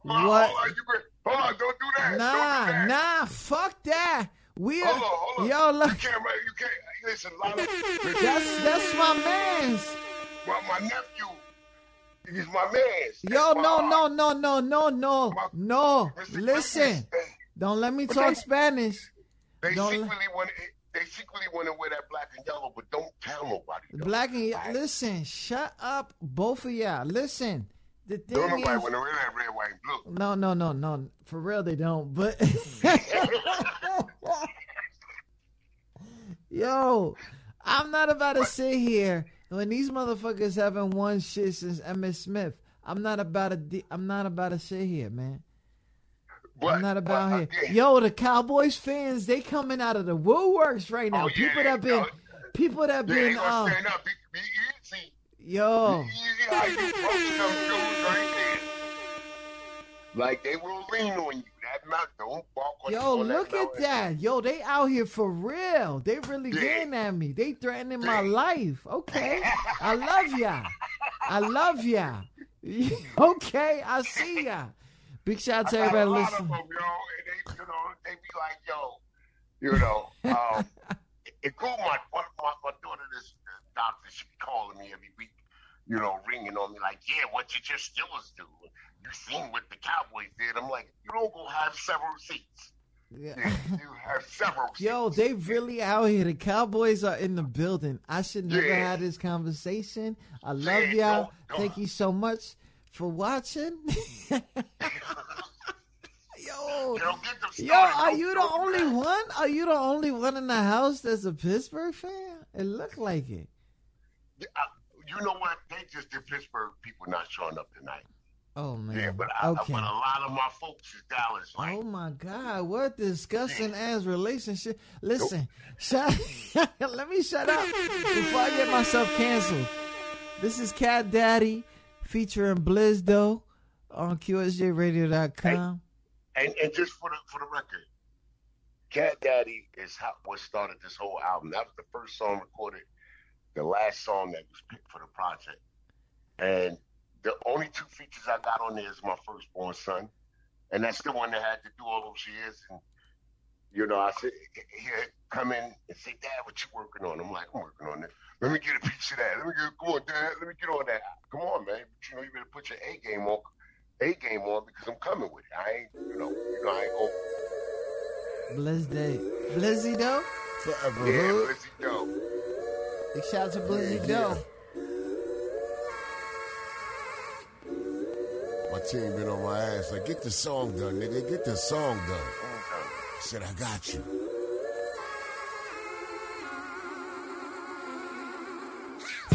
Hold on, what Hold on, hold on, don't do that. Nah, do that. nah, fuck that. We are, Hold on, hold on. yo, look, You can't, you can't. Listen, Lala, that's that's my man's. my, my nephew, he's my man's. Yo, no, my- no, no, no, no, no, my- no. Listen, don't let me But talk they- Spanish. they Don't- secretly want. They secretly want to wear that black and yellow, but don't tell nobody. though. Black and Alright? listen, shut up, both of y'all. Listen, the thing Don't nobody want to wear that red, white, and blue. no, no, no, no. For real, they don't. But <laughs> <laughs> yo, I'm not about to sit here when these motherfuckers haven't won shit since Emmitt Smith. I'm not about to. de- I'm not about to sit here, man. But, I'm not about but here. again, Yo, the Cowboys fans, they coming out of the woodworks right now. Oh, yeah, people that been, yo, people that they been, uh, stand up. Be, be easy. yo, Be easy how you them right. Like they will lean on you. That don't bark yo, look at that. Yo, they out here for real. They really Yeah. getting at me. They threatening my life. Okay, I <laughs> love y'all. I love y'all. <laughs> okay, I see y'all. Big shout out to I got a everybody listening. them, yo, and they, you know, they be like, yo, you know, um, <laughs> it cool. My, my my my daughter, this doctor, she be calling me every week, you know, ringing on me like, yeah, what did your Steelers do? You seen what the Cowboys did? I'm like, you don't go have several seats. Yeah. Yeah, you have several. <laughs> Yo, seats. they really out here. The Cowboys are in the building. I should never Yeah. have this conversation. I love Yeah, y'all. don't- don't- Thank you so much for watching. <laughs> yo, You don't get them yo, are you the only one? Are you the only one in the house that's a Pittsburgh fan? It looked like it. I- You know what? They just the Pittsburgh people not showing up tonight. Oh man. Yeah, but I, okay. but a lot of my folks is Dallas. Like, Oh my God! What disgusting ass relationship. Listen, shut. <laughs> let me shut up before I get myself canceled. This is Cat Daddy featuring Blizdo on QSJRadio.com. and and just for the for the record, Cat Daddy is how what started this whole album. That was the first song recorded, the last song that was picked for the project, and the only two features I got on there is my firstborn son, and that's the one that had to do all those years. And you know, I said, "Here, come in and say, Dad, what you working on?" I'm like, "I'm working on it. Let me get a piece of that. Let me get, come on, Dad. Let me get on that. Come on, man. But you know, you better put your A game on, A game on because I'm coming with it. I ain't, you know, you know, I ain't gonna." Blizz Day. Blizzy Doe? Forever Yeah, Hood. Lizzie Doe. Big shout out to Blizzy Yeah, Doe. My team been on my ass. Like, get the song done, nigga. Get the song done. I said, I got you.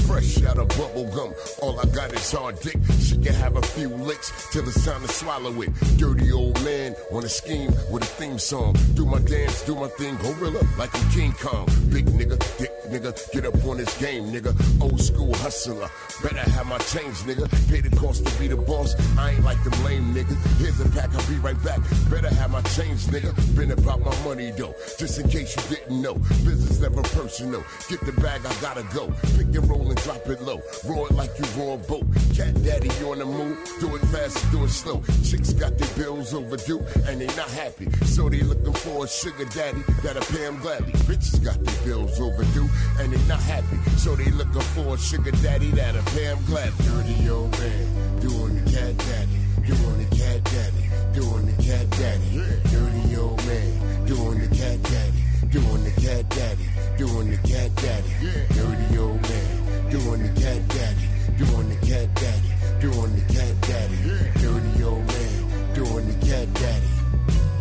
Fresh out of bubble gum, all I got is hard dick. She can have a few licks till it's time to swallow it. Dirty old man on a scheme with a theme song. Do my dance, do my thing, gorilla like I'm King Kong. Big nigga, dick nigga, get up on this game, nigga. Old school hustler, better have my change, nigga. Pay the cost to be the boss. I ain't like them lame niggas. Here's a pack, I'll be right back. Better have my change, nigga. Been about my money though, just in case you didn't know. Business never personal. Get the bag, I gotta go. Pick and roll and drop it low. Roar it like you roar a boat. Cat daddy on the move, do it fast, do it slow. Chicks got their bills overdue and they not happy, so they looking for a sugar daddy that'll pay them gladly. Bitches got their bills overdue and they not happy, so they looking for a sugar daddy that'll pay them gladly. Dirty old man, doing the cat daddy, doing the cat daddy, doing the cat daddy. Dirty old man, doing the cat daddy, doing the cat daddy, doing the cat daddy. Dirty old man, doing the cat daddy, doing the cat daddy, doing the cat daddy. Dirty old man, doing the cat daddy.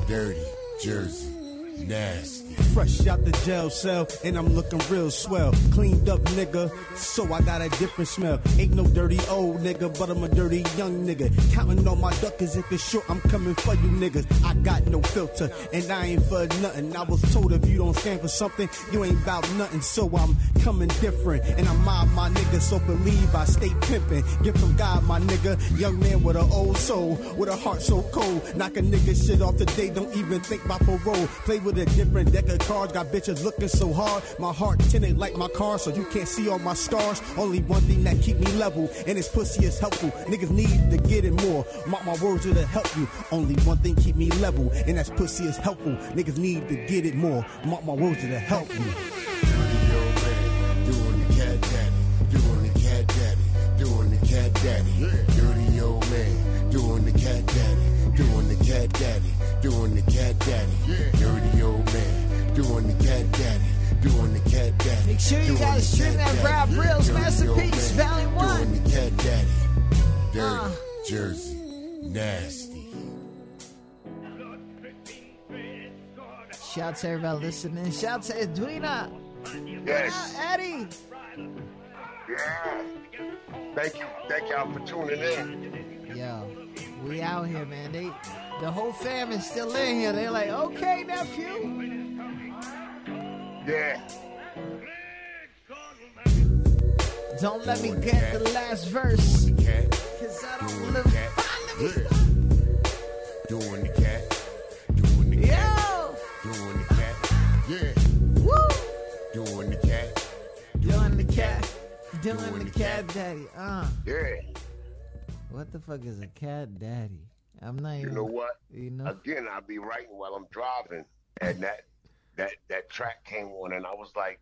Dirty Jersey, nasty. Fresh out the jail cell, and I'm looking real swell. Cleaned up nigga, so I got a different smell. Ain't no dirty old nigga, but I'm a dirty young nigga. Counting on my duckers, if it's short, I'm coming for you niggas. I got no filter, and I ain't for nothing. I was told if you don't stand for something, you ain't about nothing. So I'm coming different, and I'm mob my niggas, so believe I stay pimping. Gift from God, my nigga. Young man with an old soul, with a heart so cold. Knock a nigga shit off today, don't even think about parole. Play with a different deck of cards, got bitches looking so hard. My heart tinted like my car, so you can't see all my scars. Only one thing that keep me level, and it's pussy is helpful. Niggas need to get it more. Mark my words, it'll help you. Only one thing keep me level, and that's pussy is helpful. Niggas need to get it more. Mark my words, it'll help you. The cat daddy, doing the cat daddy, doing the cat daddy. Dirty old man, doing the cat daddy, doing the cat daddy, doing the cat daddy. Dirty doing the cat daddy, doing the cat daddy. Make sure you doing guys the stream cat that daddy. Rob Reels Masterpiece, Valley One. Doing the cat daddy, dirty Uh. Jersey, nasty. Shout out to everybody listening. Shout out to Edwina. Yes. Ah, Eddie. Yeah. Thank you. Thank y'all for tuning in. Yo, we out here, man. They, the whole fam is still in here. They're like, okay, nephew. Yeah. Don't let me get the last verse. Doing the cat. Cause I don't live Doing the cat. Doing the cat. Doing the cat. Yeah. woo. Doing the cat. Doing the cat. Doing the cat. daddy. Uh, Yeah. what the fuck is a cat daddy? I'm not You even. You know what? You know. Again, I'll be writing while I'm driving, and that that that track came on, and I was like,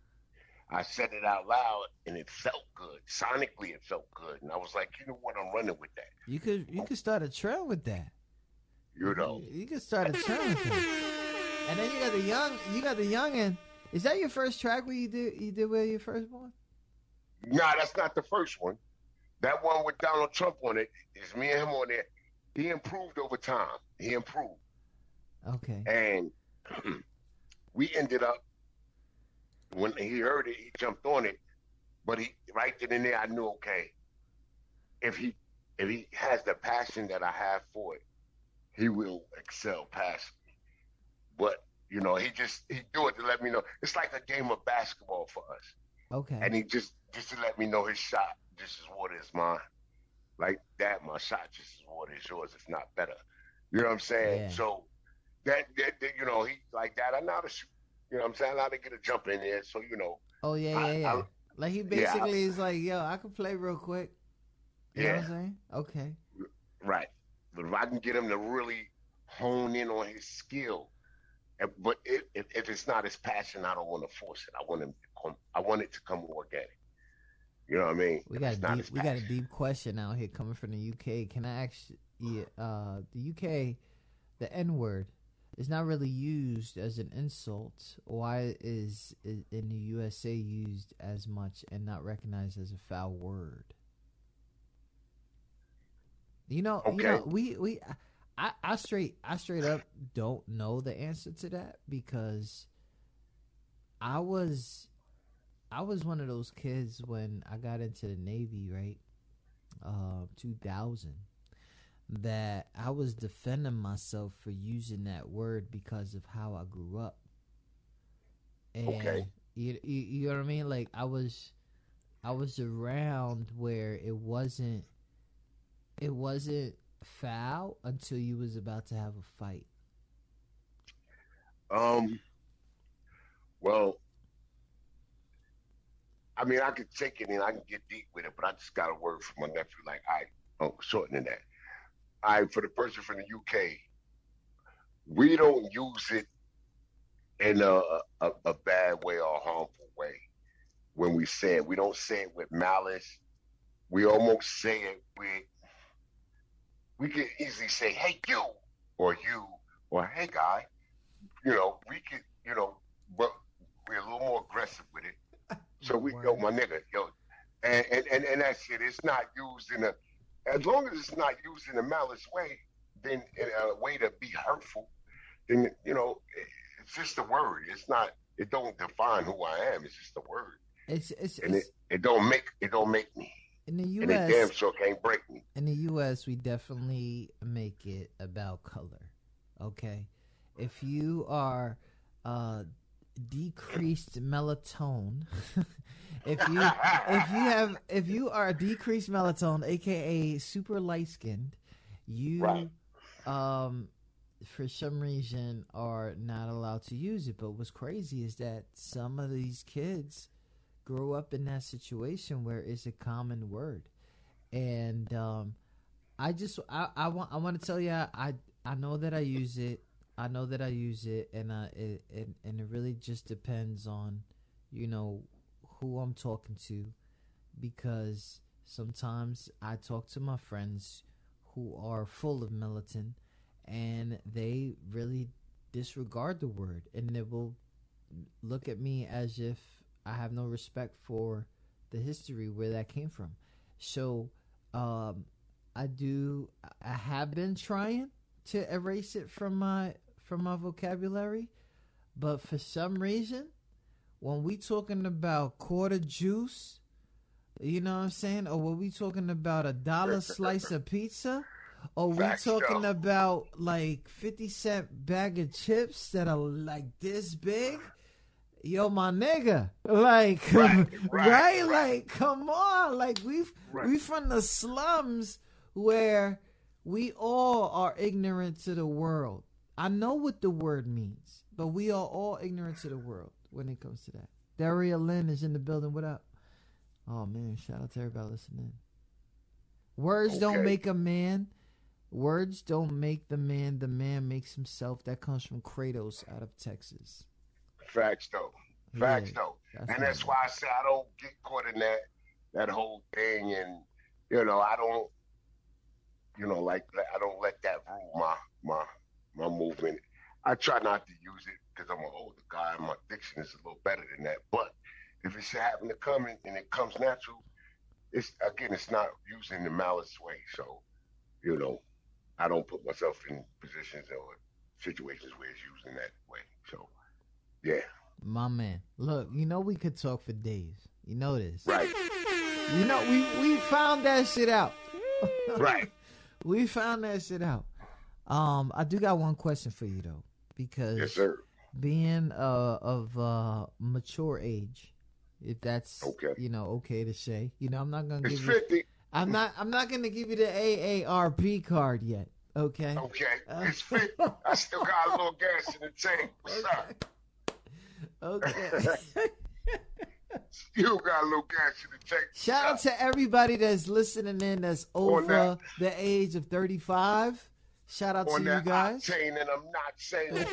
I said it out loud, and it felt good. Sonically, it felt good, and I was like, you know what? I'm running with that. You could you could start a trend with that. You know. You could start a trend with that. And then you got the young. You got the youngin. Is that your first track where you did you did with your firstborn? Nah, that's not the first one. That one with Donald Trump on it is me and him on there. He improved over time. He improved. Okay. And <clears throat> we ended up when he heard it, he jumped on it. But he right then and there I knew okay, if he if he has the passion that I have for it, he will excel past me. But you know, he just he do it to let me know. It's like a game of basketball for us. Okay. And he just just to let me know his shot just is what is mine. Like that, my shot just is what is yours, if not better. You know what I'm saying? Yeah. So that, that, that you know, he like that. I know how to shoot. You know what I'm saying? I know how to get a jump in there. So you know, Oh yeah, I- yeah, yeah. I- like he yeah, I- basically is like, yo, I can play real quick. You know Yeah. what I'm saying? Okay. right. But if I can get him to really hone in on his skill, but if, if, it's not his passion, I don't want to force it. I want him to come. I want it to come organic. You know what I mean? We got a deep, we got a deep question out here coming from the UK. Can I actually, yeah, uh, the UK, the N word is not really used as an insult. Why is it in the USA used as much and not recognized as a foul word? You know, you know, we we, I, I straight, I straight up don't know the answer to that because I was I was one of those kids when I got into the Navy, right? Uh, 2000. That I was defending myself for using that word because of how I grew up. And Okay. You, you you know what I mean? Like I was I was around where it wasn't it wasn't foul until you was about to have a fight. Um. Well, I mean, I could take it and I can get deep with it, but I just got a word from my nephew. Like, I, oh, shortening that. I for the person from the UK, we don't use it in a, a a bad way or a harmful way. When we say it, we don't say it with malice. We almost say it with. We can easily say, "Hey, you," or "You," or "Hey, guy." you know, we can you know, but we're a little more aggressive with it. So we, yo, my nigga, yo, and and and, and that shit, it's not used in a, as long as it's not used in a malice way, then in a way to be hurtful, then you know, it's just a word. It's not. It don't define who I am. It's just a word, It's it's, and it, it's it don't make it don't make me, in the and it damn US sure can't break me. in the US we definitely make it about color. Okay? If you are uh decreased melatonin. <laughs> If you if you have if you are decreased melatonin aka super light skinned you Right. um for some reason are not allowed to use it. But what's crazy is that some of these kids grow up in that situation where it's a common word. And um i just i i want i want to tell you i i know that i use it i know that i use it and uh it, it and it really just depends on you know who i'm talking to because sometimes i talk to my friends who are full of militant and they really disregard the word and they will look at me as if I have no respect for the history where that came from. So um, I do. I have been trying to erase it from my from my vocabulary, but for some reason, when we talking about quarter juice, you know what I'm saying, or when we talking about a dollar slice of pizza. Or we Facts, talking about like fifty cent bag of chips that are like this big? Yo, my nigga, like, <laughs> right, Right, right, right. Like, come on, like we've we from the slums where we all are ignorant to the world. I know what the word means, but we are all ignorant to the world when it comes to that. Daria Lynn is in the building. What up? Oh man, shout out to everybody listening. Words don't make a man. Words don't make the man. The man makes himself. That comes from Kratos out of Texas. Facts though. Facts Yeah, though. that's and that's why I say I don't get caught in that that whole thing and you know, I don't you know, like I don't let that rule my my my movement. I try not to use it because I'm an older guy my diction is a little better than that. But if it's happening to come in and it comes natural, it's again it's not using the malice way. So, you know, I don't put myself in positions or situations where it's used in that way. So yeah. My man, look, you know we could talk for days. You know this. Right. You know we we found that shit out. Right. <laughs> We found that shit out. Um, I do got one question for you though, because Yes, sir. being uh of uh mature age, if that's Okay. you know okay to say, you know I'm not gonna It's give you. fifty. I'm not. I'm not gonna give you the AARP card yet. Okay. Okay. It's fifty. I still got a little gas in the tank. What's up? Okay. <laughs> <laughs> Still got a little gas in the tank. Shout out to everybody that's listening in that's over the age of 35. Shout out to you guys. octane, and I'm not saying.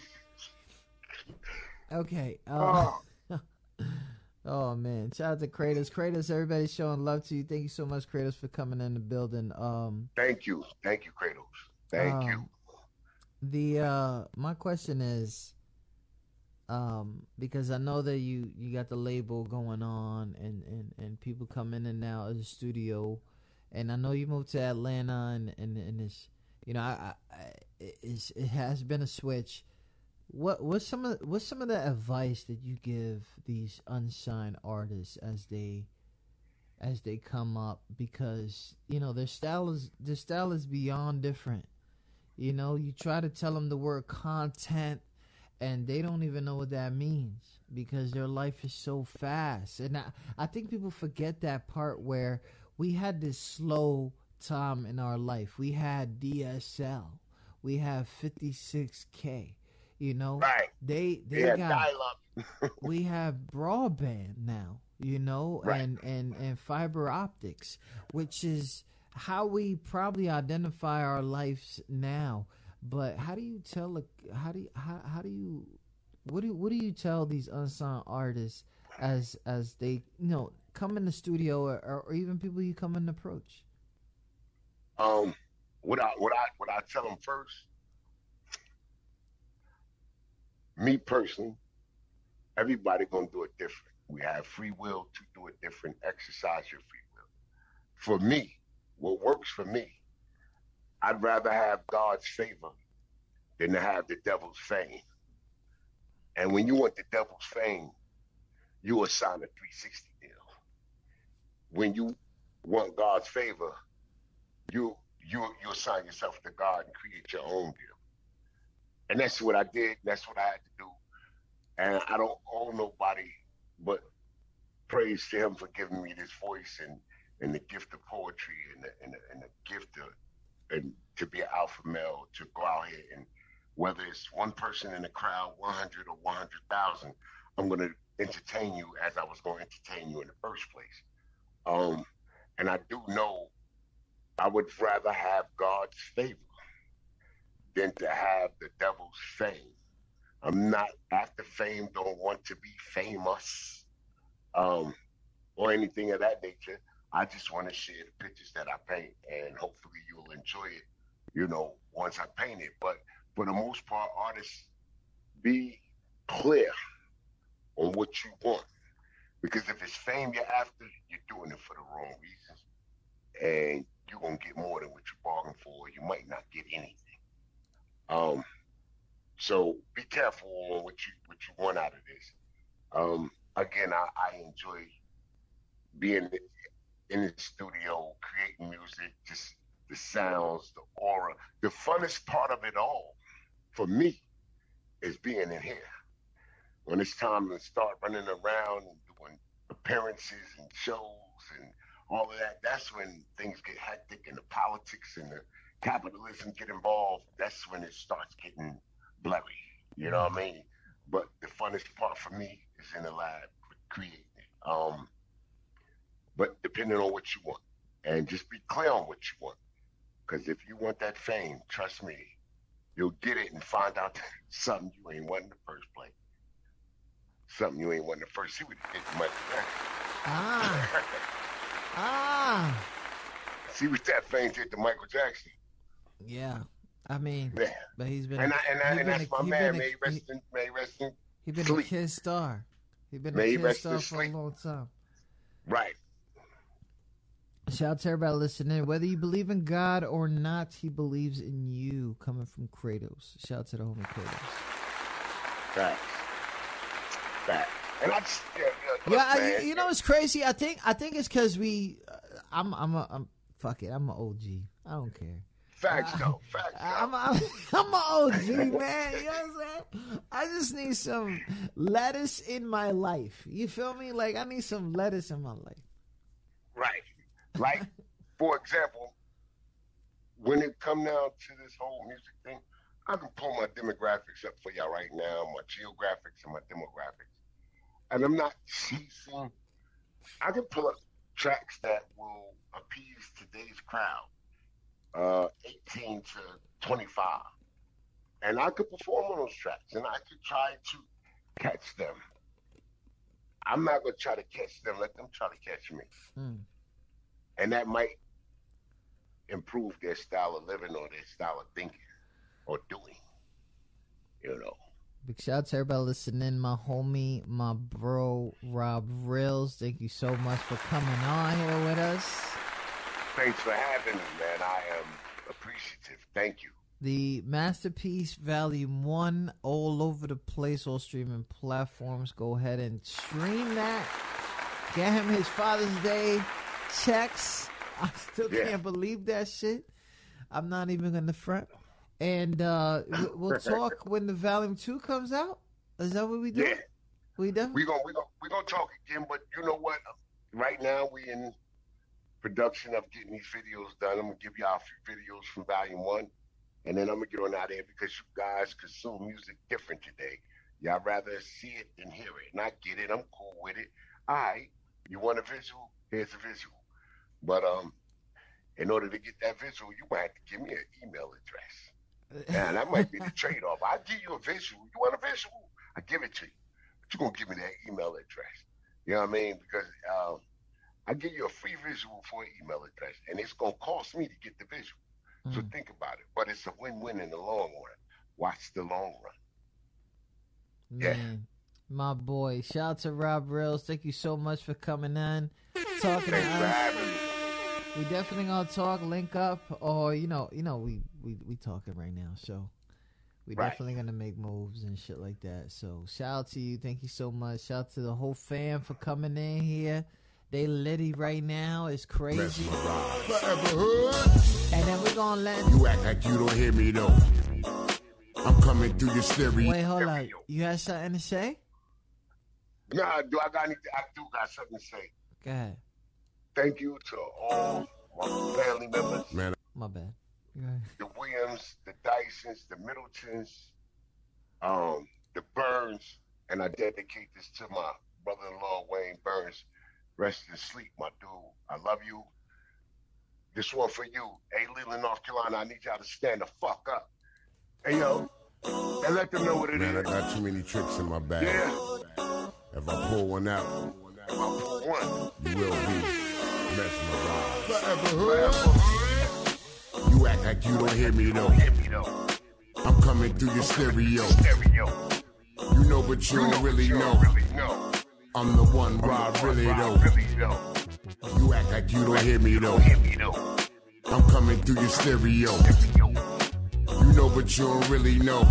<laughs> Okay. Uh, oh, <laughs> oh man. Shout out to Kratos. Kratos, everybody's showing love to you. Thank you so much, Kratos, for coming in the building. Um thank you, thank you, Kratos. Thank you. Um, the uh my question is um because I know that you you got the label going on and and and people come in and out of the studio and I know you moved to Atlanta and and, and it's you know I, I it's, it has been a switch what what's some of what's some of the advice that you give these unsigned artists as they as they come up because you know their style is their style is beyond different. You know, you try to tell them the word content, and they don't even know what that means because their life is so fast. And I, I think people forget that part where we had this slow time in our life. We had DSL. We have 56K. You know, Right. they they Yeah, got <laughs> we have broadband now, you know, Right. and, and, and fiber optics, which is how we probably identify our lives now. But how do you tell a how do you, how, how do you what do what do you tell these unsigned artists as as they you know come in the studio or, or even people you come and approach? Um, what I what I what I tell them first, me personally, everybody gonna do it different. We have free will to do it different. Exercise your free will. For me, what works for me, I'd rather have God's favor than to have the devil's fame. And when you want the devil's fame, you assign a 360 deal. When you want God's favor, you you you assign yourself to God and create your own deal. And that's what I did. That's what I had to do. And I don't owe nobody but praise to him for giving me this voice and, and the gift of poetry and the, and the, and the gift of and to be an alpha male to go out here and whether it's one person in the crowd, 100 or 100,000, I'm going to entertain you as I was going to entertain you in the first place. Um, and I do know I would rather have God's favor than to have the devil's fame. I'm not after fame, don't want to be famous um, or anything of that nature. I just want to share the pictures that I paint and hopefully you'll enjoy it, you know, once I paint it. But for the most part, artists, be clear on what you want. Because if it's fame you're after, you're doing it for the wrong reasons. And you're gonna get more than what you bargained for. You might not get anything. Um, so be careful on what you what you want out of this. Um, again, I, I enjoy being in the studio, creating music, just the sounds, the aura. The funnest part of it all for me is being in here. When it's time to start running around and appearances and shows and all of that, that's when things get hectic and the politics and the capitalism get involved. That's when it starts getting blurry. You know what I mean? But the funnest part for me is in the lab creating it. Um, but depending on what you want, and just be clear on what you want. Because if you want that fame, trust me, you'll get it and find out <laughs> something you ain't want in the first place. Something you ain't want the first. See what to Michael Jackson. Ah, <laughs> ah, See what that fame did to Michael Jackson. yeah. I mean, Yeah. but he's been And, I, and, I, and been that's a- my man. a- May he rest in, may he rest in. He been Sleep. a kid star. He's been May a kid star for a long time. Right. Shout out to everybody listening. Whether you believe in God or not, he believes in you. Coming from Kratos. Shout out to the homie Kratos. Facts. Facts. And I just, yeah, yeah, Yeah, look, I, you, you know it's crazy. I think I think it's because we. Uh, I'm I'm a I'm fuck it. I'm an OG. I don't care. Facts, though. Facts, <laughs> I'm though. I'm, <laughs> I'm an OG man. You know what I'm saying? I just need some lettuce in my life. You feel me? Like I need some lettuce in my life. Right. Like, <laughs> for example, when it come down to this whole music thing, I can pull my demographics up for y'all right now, my geographics and my demographics. And I'm not chasing. I can pull up tracks that will appease today's crowd, uh, 18 to 25. And I could perform on those tracks and I could try to catch them. I'm not going to try to catch them. Let them try to catch me Mm. and that might improve their style of living or their style of thinking or doing. You know. Big shout out to everybody listening. My homie, my bro, Rob Rills. Thank you so much for coming on here with us. Thanks for having me, man. I am appreciative. Thank you. The Masterpiece Volume 1 all over the place, all streaming platforms. Go ahead and stream that. Get him his Father's Day checks. I still Yeah. can't believe that shit. I'm not even gonna front. And uh, we- we'll <laughs> talk when the volume two comes out. Is that what we do? Yeah. We do. We gonna we gonna we gonna talk again, but you know what? Right now we in production of getting these videos done. I'm gonna give y'all a few videos from volume one, and then I'm gonna get on out of here because you guys consume music different today. Y'all rather see it than hear it, and I get it. I'm cool with it. All right, you want a visual? Here's a visual. But um, in order to get that visual, you might have to give me an email address. And that might be the trade-off. I give you a visual. You want a visual? I give it to you. But you're gonna give me that email address. You know what I mean? Because um, I give you a free visual for an email address, and it's gonna cost me to get the visual. So Mm. think about it. But it's a win-win in the long run. Watch the long run. Yeah. My boy. Shout out to Rob Rails. Thank you so much for coming on. Talking to Thanks for us. having me. We definitely gonna talk, link up, or you know, you know, we we we talking right now, so we Right. definitely gonna make moves and shit like that. So shout out to you, thank you so much. Shout out to the whole fam for coming in here. They litty right now, it's crazy. And then we're gonna let You act like you don't hear me though. I'm coming through your stereo. wait, hold up. You had something to say? Nah, do I got anything? I do got something to say. Go ahead. Thank you to all my family members, Man, My bad. Go the Williams, the Dysons, the Middletons, um, the Burns, and I dedicate this to my brother-in-law Wayne Burns. Rest in sleep, my dude. I love you. This one for you. Hey, Leland, North Carolina, I need y'all to stand the fuck up. Hey, yo, and let them know what it is. man, I got too many tricks in my bag. Yeah, If I pull one out, if I pull one. you will be mesmerized. Forever hood. You act like you don't hear me though. Hit me though. I'm coming through your stereo. You know, but you don't really know. don't really know. I'm the one Rob really though. You act like you don't hear me though. Hit me though. I'm coming through your stereo. Stereo. You know, but you don't really know.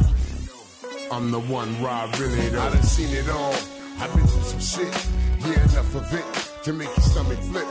I'm the one Rob really though. I done seen it all. I've been through some shit. Yeah, enough of it to make your stomach flip.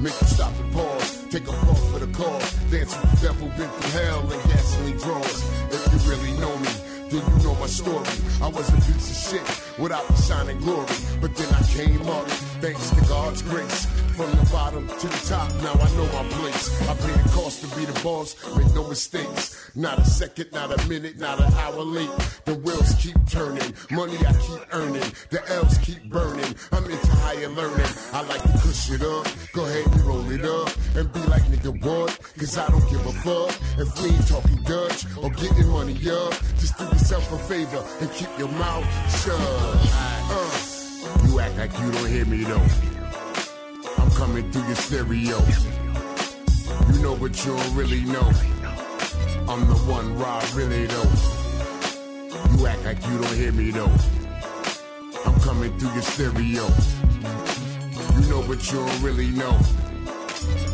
Make you stop and pause. Take a pause for the cause. Dance with the devil, been through hell and gasoline draws. If you really know me, then you know my story. I was a piece of shit without the shining glory. But then I came up, thanks to God's grace. From the bottom to the top, now I know my place. I pay the cost to be the boss, make no mistakes. Not a second, not a minute, not an hour late. The wheels keep turning, money I keep earning, the L's keep burning. I'm into higher learning. I like to push it up, go ahead and roll it up, and be like nigga what? Cause I don't give a fuck if we ain't talking Dutch or getting money up. Just do yourself a favor and keep your mouth shut. Uh, you act like you don't hear me though. I'm coming through your stereo. You know, but you don't really know. I'm the one Rob really though. You act like you don't hear me though. I'm coming through your stereo. You know, but you don't really know.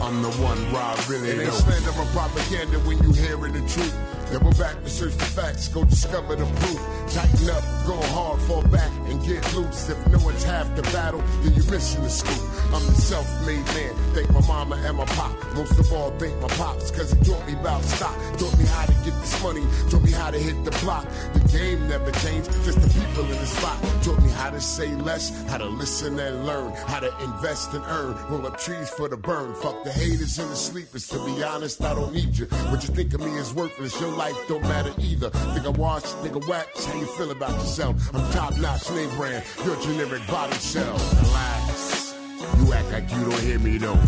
I'm the one Rob really It though. ain't slander or propaganda when you hearing the truth. Double back to search the facts, go discover the proof. Tighten up, go hard, fall back, and get loose. If no one's half the battle, then you're missing the scoop. I'm the self-made man. Thank my mama and my pop. Most of all, thank my pops, cause he taught me about stock. Taught me how to get this money, taught me how to hit the block. The game never changed, just the people in the spot. Taught me how to say less, how to listen and learn, how to invest and earn. Roll up trees for the burn. Fuck the haters and the sleepers. To be honest, I don't need you. What you think of me is worthless. Your life don't matter either. I wash, I wax. How you feel about yourself? I'm top notch, name brand. Your generic body shell. Relax. You act like you don't hear me though.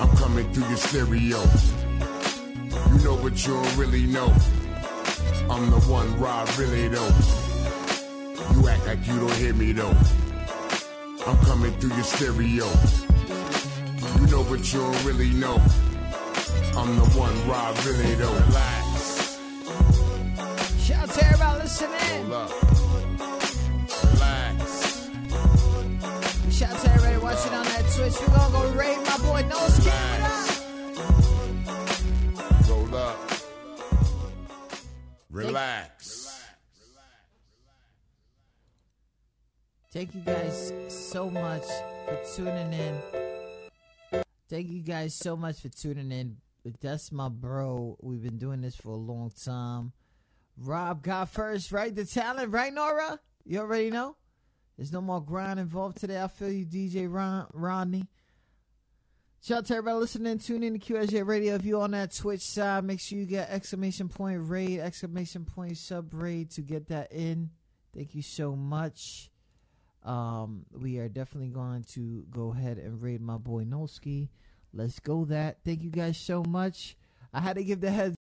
I'm coming through your stereo. You know, but you don't really know. I'm the one Rob really though. You act like you don't hear me though. I'm coming through your stereo. You know, but you don't really know. I'm the one Rob really don't Relax. Shout out to everybody listening. Relax. Shout out to everybody watching on that Twitch. We're gonna go raid my boy No Skin. Relax. Roll up. Relax. Thank you guys so much for tuning in. Thank you guys so much for tuning in. That's my bro. We've been doing this for a long time. Rob got first, right? The talent, right, Nora? You already know? There's no more grind involved today. I feel you, DJ Ron, Rodney. Shout out to everybody listening, tune in to QSJ Radio. If you're on that Twitch side, make sure you get exclamation point raid, exclamation point sub raid to get that in. Thank you so much. Um, we are definitely going to go ahead and raid my boy Nolski. Let's go that. Thank you guys so much. I had to give the heads